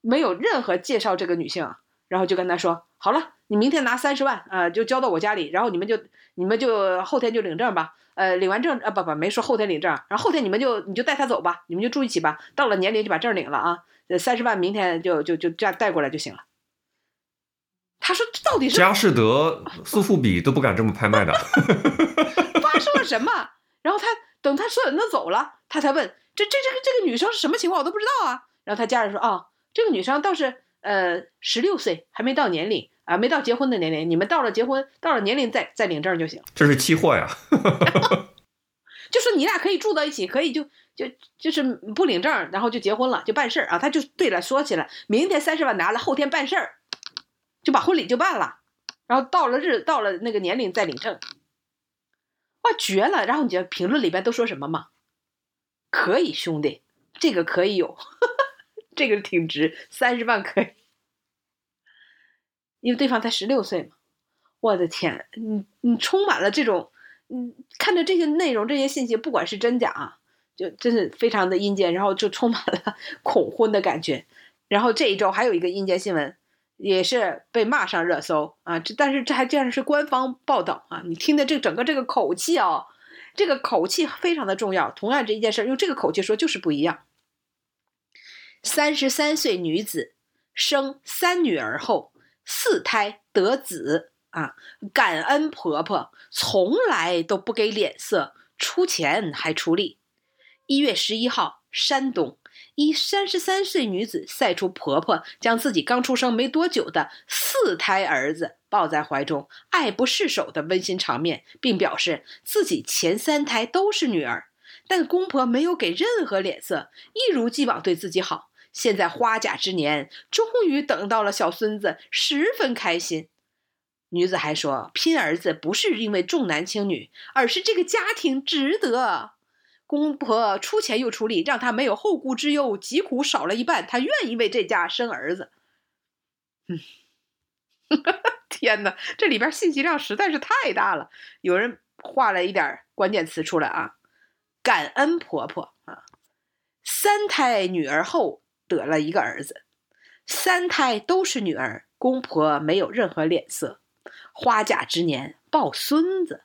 [SPEAKER 2] 没有任何介绍这个女性。然后就跟他说：“好了，你明天拿三十万，啊，就交到我家里，然后你们就你们就后天就领证吧，呃，领完证啊不不没说后天领证，然后后天你们就你就带他走吧，你们就住一起吧，到了年龄就把证领了啊，呃三十万明天就就就这样带过来就行了。他说这到底是
[SPEAKER 1] 佳士得、苏富比都不敢这么拍卖的。
[SPEAKER 2] 发生了什么？然后他等他所有人都走了，他才问这这这个这个女生是什么情况，我都不知道啊。然后他家人说啊、这个女生倒是呃十六岁，还没到年龄啊、没到结婚的年龄，你们到了结婚到了年龄再再领证就行。
[SPEAKER 1] 这是期货呀！
[SPEAKER 2] 就说你俩可以住到一起，可以就就就是不领证，然后就结婚了，就办事儿啊。他就对了，说起来，明天三十万拿了，后天办事儿，就把婚礼就办了，然后到了日到了那个年龄再领证，哇，绝了！然后你觉得评论里边都说什么吗？可以，兄弟，这个可以有，这个挺值，三十万可以，因为对方才十六岁嘛。我的天，你你充满了这种。嗯，看着这些内容、这些信息，不管是真假，就真是非常的阴间，然后就充满了 恐婚的感觉。然后这一周还有一个阴间新闻，也是被骂上热搜啊。这但是这还竟然是官方报道啊！你听的这整个这个口气哦，这个口气非常的重要。同样这一件事，用这个口气说就是不一样。三十三岁女子生三女儿后，四胎得子。啊，感恩婆婆从来都不给脸色，出钱还出力。一月十一号，山东一三十三岁女子晒出婆婆将自己刚出生没多久的四胎儿子抱在怀中，爱不释手的温馨场面，并表示自己前三胎都是女儿，但公婆没有给任何脸色，一如既往对自己好。现在花甲之年，终于等到了小孙子，十分开心。女子还说，拼儿子不是因为重男轻女，而是这个家庭值得。公婆出钱又出力，让她没有后顾之忧，疾苦少了一半，她愿意为这家生儿子。嗯，天哪，这里边信息量实在是太大了。有人画了一点关键词出来啊，感恩婆婆啊，三胎女儿后得了一个儿子，三胎都是女儿，公婆没有任何脸色。花甲之年抱孙子，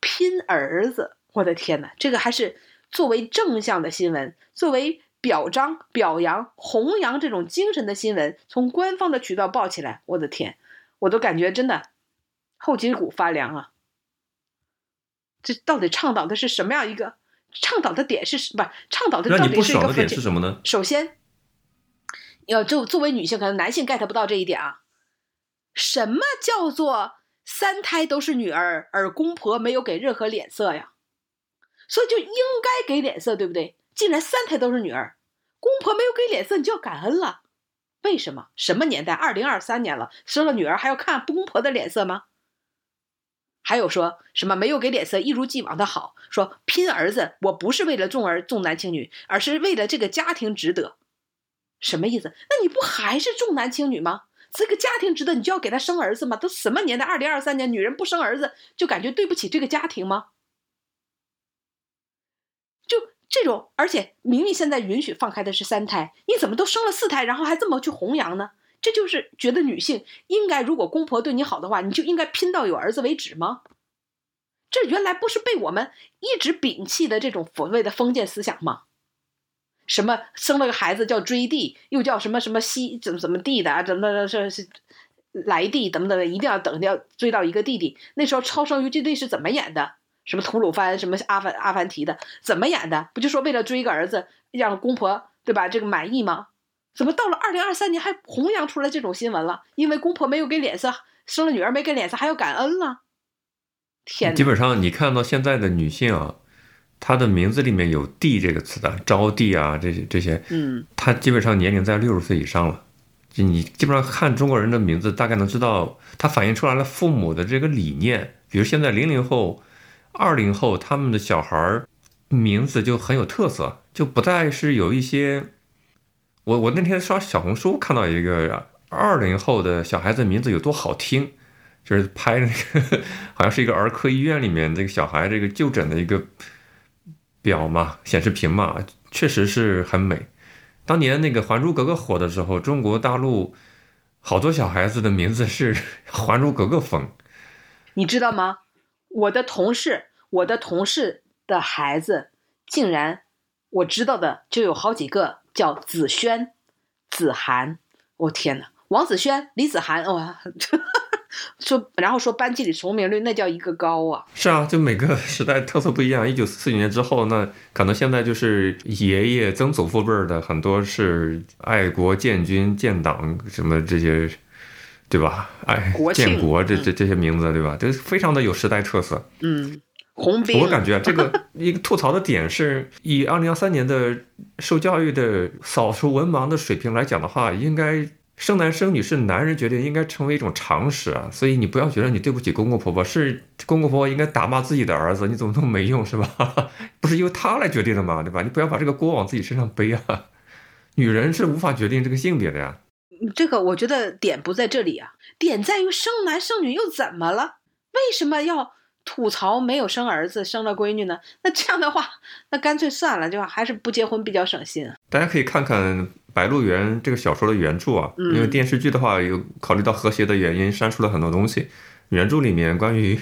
[SPEAKER 2] 拼儿子，我的天哪！这个还是作为正向的新闻，作为表彰、表扬、弘扬这种精神的新闻，从官方的渠道报起来，我的天，我都感觉真的后脊骨发凉啊！这到底倡导的是什么样一个？倡导的点是不？倡导的到底是一个
[SPEAKER 1] 点是什么呢？
[SPEAKER 2] 首先，要就作为女性，可能男性 get 不到这一点啊。什么叫做三胎都是女儿，而公婆没有给任何脸色呀？所以就应该给脸色，对不对？既然三胎都是女儿，公婆没有给脸色，你就要感恩了。为什么？什么年代？二零二三年了，生了女儿还要看公婆的脸色吗？还有说什么没有给脸色，一如既往的好，说拼儿子，我不是为了重儿重男轻女，而是为了这个家庭值得。什么意思？那你不还是重男轻女吗？这个家庭值得，你就要给他生儿子吗？都什么年代？二零二三年，女人不生儿子就感觉对不起这个家庭吗？这种，而且明明现在允许放开的是三胎，你怎么都生了四胎，然后还这么去弘扬呢？这就是觉得女性应该，如果公婆对你好的话，你就应该拼到有儿子为止吗？这原来不是被我们一直摒弃的这种所谓的封建思想吗？什么生了个孩子叫追弟，又叫什么什么西怎么怎么地的啊？怎么这是来弟怎么的？一定要等要追到一个弟弟。那时候超生游击队是怎么演的？什么吐鲁番什么阿凡阿凡提的怎么演的？不就说为了追一个儿子，让公婆对吧？这个满意吗？怎么到了二零二三年还弘扬出来这种新闻了？因为公婆没有给脸色，生了女儿没给脸色，还要感恩了？天哪！
[SPEAKER 1] 基本上你看到现在的女性啊，她的名字里面有“弟”这个词的，招娣啊，这些这些，
[SPEAKER 2] 嗯
[SPEAKER 1] 她基本上年龄在六十岁以上了。就你基本上看中国人的名字，大概能知道它反映出来了父母的这个理念。比如现在零零后、二零后，他们的小孩儿名字就很有特色，就不再是有一些。我我那天刷小红书看到一个二零后的小孩子名字有多好听，就是拍那个好像是一个儿科医院里面这个小孩这个就诊的一个表嘛，显示屏嘛，确实是很美。当年那个《还珠格格》火的时候，中国大陆好多小孩子的名字是 《还珠格格》风，
[SPEAKER 2] 你知道吗？我的同事，我的同事的孩子，竟然我知道的就有好几个叫子轩、子涵。我天哪！王子轩、李子涵，哇，说然后说班级里重名率那叫一个高啊！
[SPEAKER 1] 是啊，就每个时代特色不一样。一九四九年之后，那可能现在就是爷爷、曾祖父辈儿的很多是爱国、建军、建党什么这些，对吧？哎，建国这这这些名字，对吧？都非常的有时代特色。
[SPEAKER 2] 嗯，红兵。
[SPEAKER 1] 我感觉这个 一个吐槽的点是，以二零幺三年的受教育的扫除文盲的水平来讲的话，应该。生男生女是男人决定，应该成为一种常识啊！所以你不要觉得你对不起公公婆婆，是公公婆婆应该打骂自己的儿子，你怎么那么没用是吧？不是由他来决定的嘛？对吧？你不要把这个锅往自己身上背啊！女人是无法决定这个性别的呀。
[SPEAKER 2] 这个我觉得点不在这里啊，点在于生男生女又怎么了？为什么要吐槽没有生儿子生了闺女呢？那这样的话，那干脆算了，就还是不结婚比较省心。
[SPEAKER 1] 大家可以看看。《白鹿原》这个小说的原著啊，因为电视剧的话有考虑到和谐的原因，删除了很多东西。原著里面关于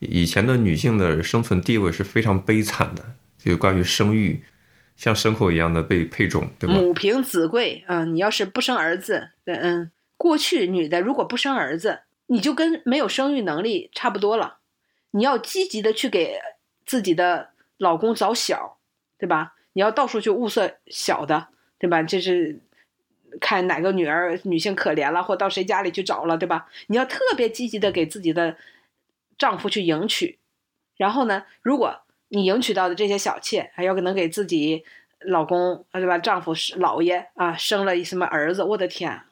[SPEAKER 1] 以前的女性的生存地位是非常悲惨的，就关于生育，像牲口一样的被配种，对吧？
[SPEAKER 2] 母凭子贵啊！你要是不生儿子，嗯，过去女的如果不生儿子，你就跟没有生育能力差不多了。你要积极的去给自己的老公找小，对吧？你要到处去物色小的。对吧？这是看哪个女儿女性可怜了，或到谁家里去找了，对吧？你要特别积极的给自己的丈夫去迎娶，然后呢，如果你迎娶到的这些小妾还要能给自己老公啊，对吧？丈夫是老爷啊，生了一什么儿子，我的天，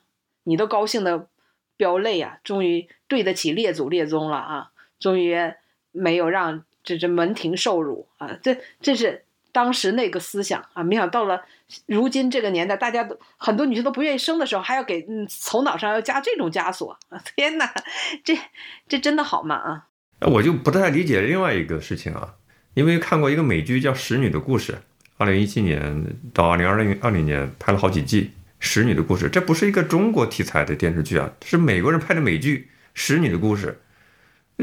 [SPEAKER 2] 你都高兴的飙泪啊！终于对得起列祖列宗了啊！终于没有让这这门庭受辱啊！这这是。当时那个思想啊，没想到了如今这个年代，大家都很多女性都不愿意生的时候，还要给嗯头脑上要加这种枷锁啊！天哪，这这真的好吗？啊，
[SPEAKER 1] 我就不太理解另外一个事情啊，因为看过一个美剧叫《使女的故事》，二零一七年到二零二零二零年拍了好几季《使女的故事》，这不是一个中国题材的电视剧啊，是美国人拍的美剧《使女的故事》，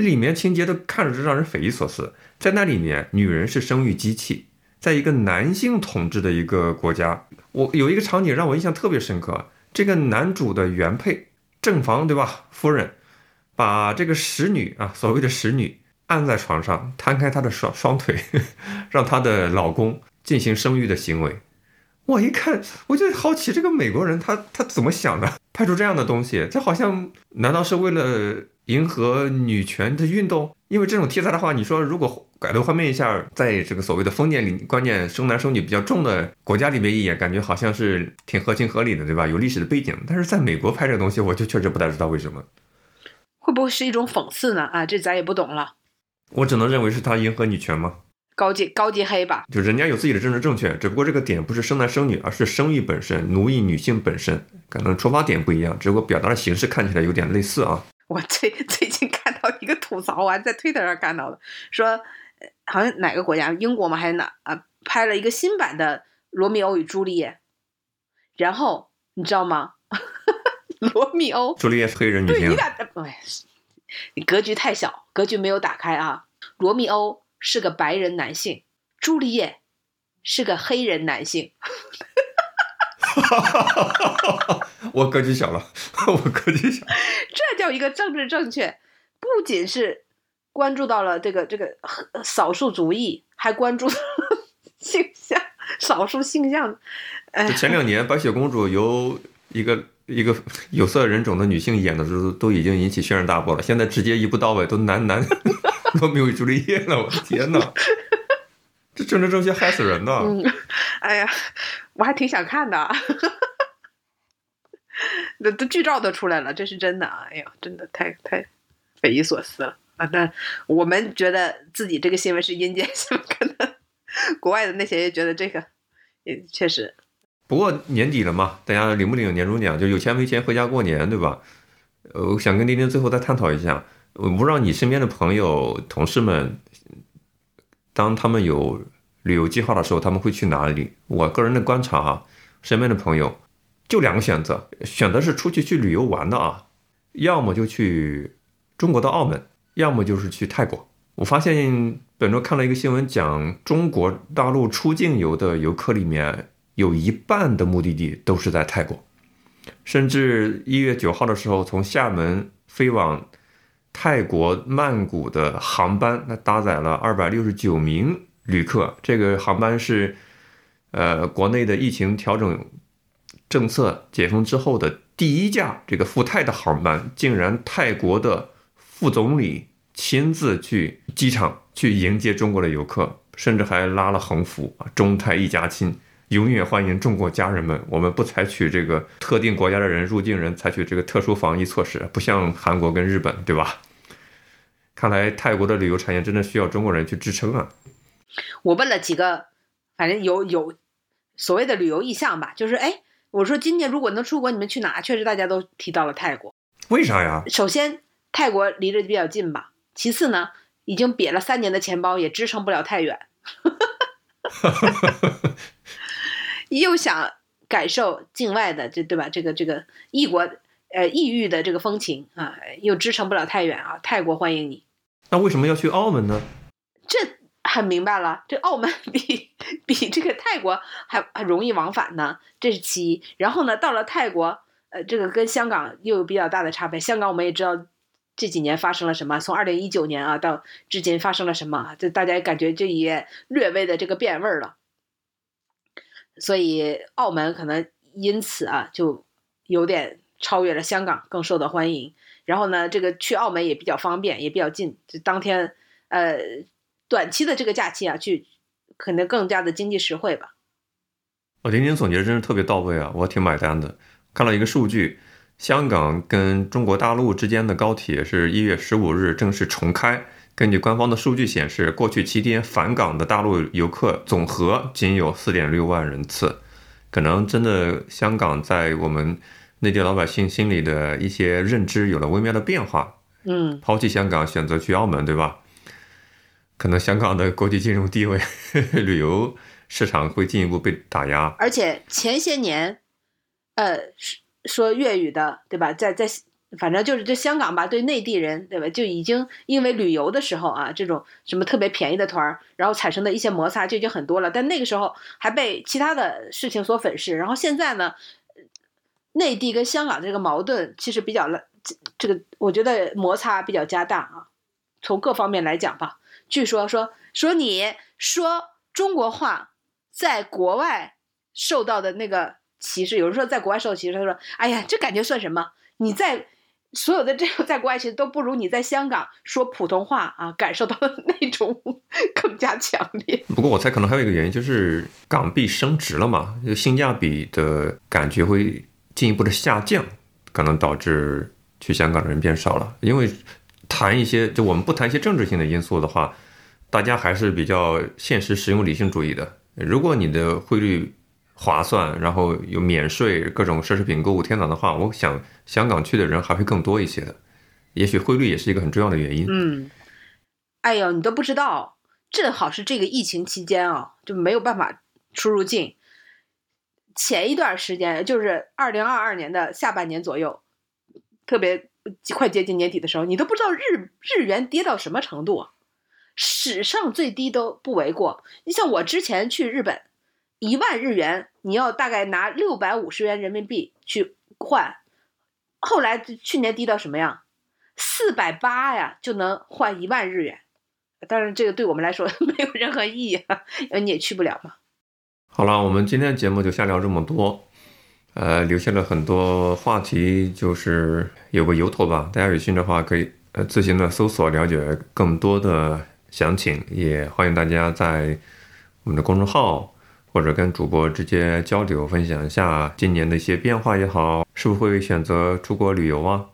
[SPEAKER 1] 里面情节都看着就让人匪夷所思，在那里面，女人是生育机器。在一个男性统治的一个国家，我有一个场景让我印象特别深刻。这个男主的原配正房，对吧？夫人把这个使女啊，所谓的使女按在床上，摊开她的双双腿，让她的老公进行生育的行为。我一看，我就好奇，这个美国人他他怎么想的，拍出这样的东西？这好像难道是为了迎合女权的运动？因为这种题材的话，你说如果改头换面一下，在这个所谓的封建里观念生男生女比较重的国家里面一眼，感觉好像是挺合情合理的，对吧？有历史的背景。但是在美国拍这个东西，我就确实不太知道为什么，
[SPEAKER 2] 会不会是一种讽刺呢？啊，这咱也不懂了。
[SPEAKER 1] 我只能认为是他迎合女权吗？
[SPEAKER 2] 高级高级黑吧，
[SPEAKER 1] 就人家有自己的政治正确，只不过这个点不是生男生女，而是生育本身，奴役女性本身，可能出发点不一样，只不过表达的形式看起来有点类似啊。
[SPEAKER 2] 我最最近看到一个吐槽，我还在推特上看到的，说好像哪个国家，英国吗还是哪啊，拍了一个新版的《罗密欧与朱丽叶》，然后你知道吗？罗密欧，
[SPEAKER 1] 朱丽叶是黑人女性，
[SPEAKER 2] 对，你俩哎，你格局太小，格局没有打开啊，罗密欧。是个白人男性，朱丽叶是个黑人男性。
[SPEAKER 1] 我格局小了，我格局小。
[SPEAKER 2] 这叫一个政治正确，不仅是关注到了这个这个少数族裔，还关注性向少数性向。
[SPEAKER 1] 前两年白雪公主由一个一个 有色人种的女性演的时候，都已经引起轩然大波了。现在直接一步到位，都男男。都没有朱丽叶了，我的天哪！这政治正确害死人呢。
[SPEAKER 2] 嗯，哎呀，我还挺想看的。那都剧照都出来了，这是真的。哎呀，真的太太匪夷所思了啊！那我们觉得自己这个新闻是阴间新闻，可能国外的那些也觉得这个也确实。
[SPEAKER 1] 不过年底了嘛，大家领不领年终奖？就有钱没钱回家过年，对吧？呃，我想跟丁丁最后再探讨一下。我不知道你身边的朋友、同事们，当他们有旅游计划的时候，他们会去哪里？我个人的观察哈，身边的朋友就两个选择，选择是出去去旅游玩的啊，要么就去中国的澳门，要么就是去泰国。我发现本周看了一个新闻，讲中国大陆出境游的游客里面有一半的目的地都是在泰国，甚至一月九号的时候，从厦门飞往泰国曼谷的航班，那搭载了二百六十九名旅客。这个航班是，呃，国内的疫情调整。政策解封之后的第一架这个赴泰的航班，竟然泰国的副总理亲自去机场去迎接中国的游客，甚至还拉了横幅啊，“中泰一家亲，永远欢迎中国家人们。”我们不采取这个特定国家的人入境人采取这个特殊防疫措施，不像韩国跟日本，对吧？看来泰国的旅游产业真的需要中国人去支撑啊！
[SPEAKER 2] 我问了几个，反正有有所谓的旅游意向吧，就是哎。我说今年如果能出国，你们去哪？确实大家都提到了泰国。
[SPEAKER 1] 为啥呀？
[SPEAKER 2] 首先，泰国离着比较近吧。其次呢，已经瘪了三年的钱包也支撑不了太远。又想感受境外的这对吧？这个这个异国呃异域的这个风情啊，又支撑不了太远啊。泰国欢迎你。
[SPEAKER 1] 那为什么要去澳门呢？
[SPEAKER 2] 这。很明白了，这澳门 比比这个泰国还还容易往返呢，这是其一。然后呢，到了泰国，呃，这个跟香港又有比较大的差别。香港我们也知道这几年发生了什么，从二零一九年啊到至今发生了什么，这大家感觉这也略微的这个变味儿了。所以澳门可能因此啊就有点超越了香港，更受到欢迎。然后呢，这个去澳门也比较方便，也比较近，就当天呃。短期的这个假期啊，去可能更加的经济实惠吧。
[SPEAKER 1] 我听您总结真是特别到位啊，我挺买单的。看了一个数据，香港跟中国大陆之间的高铁是一月十五日正式重开。根据官方的数据显示，过去七天返港的大陆游客总和仅有四点六万人次。可能真的香港在我们内地老百姓心里的一些认知有了微妙的变化。
[SPEAKER 2] 嗯，
[SPEAKER 1] 抛弃香港，选择去澳门，对吧？可能香港的国际金融地位、旅游市场会进一步被打压。
[SPEAKER 2] 而且前些年，呃，说粤语的，对吧？在在，反正就是这香港吧，对内地人，对吧？就已经因为旅游的时候啊，这种什么特别便宜的团儿，然后产生的一些摩擦就已经很多了。但那个时候还被其他的事情所粉饰。然后现在呢，内地跟香港这个矛盾其实比较了，这个我觉得摩擦比较加大啊。从各方面来讲吧。据说说说你说中国话在国外受到的那个歧视，有人说在国外受歧视，他说：“哎呀，这感觉算什么？你在所有的这个 在国外其实都不如你在香港说普通话啊，感受到的 那种更加强烈。”
[SPEAKER 1] 不过我猜可能还有一个原因，就是港币升值了嘛，就性价比的感觉会进一步的下降，可能导致去香港的人变少了，因为。谈一些，就我们不谈一些政治性的因素的话，大家还是比较现实、实用、理性主义的。如果你的汇率划算，然后有免税、各种奢侈品购物天堂的话，我想香港去的人还会更多一些的。也许汇率也是一个很重要的原因。
[SPEAKER 2] 嗯，哎呦，你都不知道，正好是这个疫情期间啊，就没有办法出入境。前一段时间，就是二零二二年的下半年左右，特别。快接近年底的时候，你都不知道日日元跌到什么程度，史上最低都不为过。你像我之前去日本，一万日元你要大概拿六百五十元人民币去换，后来去年低到什么样？四百八呀就能换一万日元。当然，这个对我们来说 没有任何意义啊，因为你也去不了嘛。
[SPEAKER 1] 好了，我们今天节目就瞎聊这么多。呃，留下了很多话题，就是有个由头吧。大家有兴趣的话，可以呃自行的搜索了解更多的详情。也欢迎大家在我们的公众号或者跟主播直接交流，分享一下今年的一些变化也好，是不是会选择出国旅游啊？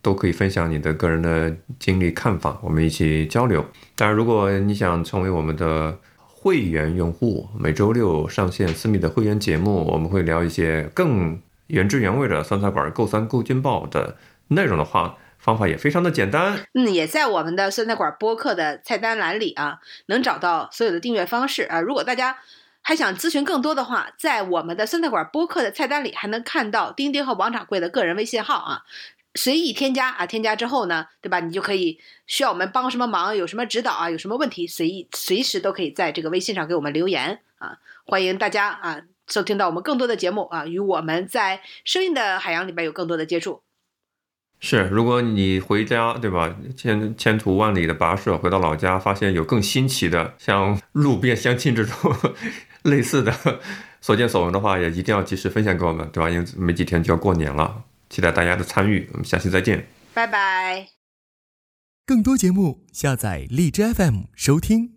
[SPEAKER 1] 都可以分享你的个人的经历看法，我们一起交流。当然，如果你想成为我们的。会员用户每周六上线私密的会员节目，我们会聊一些更原汁原味的酸菜馆够酸够劲爆的内容的话，方法也非常的简单。
[SPEAKER 2] 嗯，也在我们的酸菜馆播客的菜单栏里啊，能找到所有的订阅方式啊。如果大家还想咨询更多的话，在我们的酸菜馆播客的菜单里还能看到丁丁和王掌柜的个人微信号啊，随意添加啊，添加之后呢，对吧？你就可以需要我们帮什么忙，有什么指导啊，有什么问题，随意随时都可以在这个微信上给我们留言啊，欢迎大家啊收听到我们更多的节目啊，与我们在声音的海洋里边有更多的接触。
[SPEAKER 1] 是，如果你回家，对吧？千千途万里的跋涉回到老家，发现有更新奇的，像路边相亲这种类似的所见所闻的话，也一定要及时分享给我们，对吧？因为没几天就要过年了，期待大家的参与。我们下期再见，
[SPEAKER 2] 拜拜。
[SPEAKER 3] 更多节目下载荔枝 FM 收听。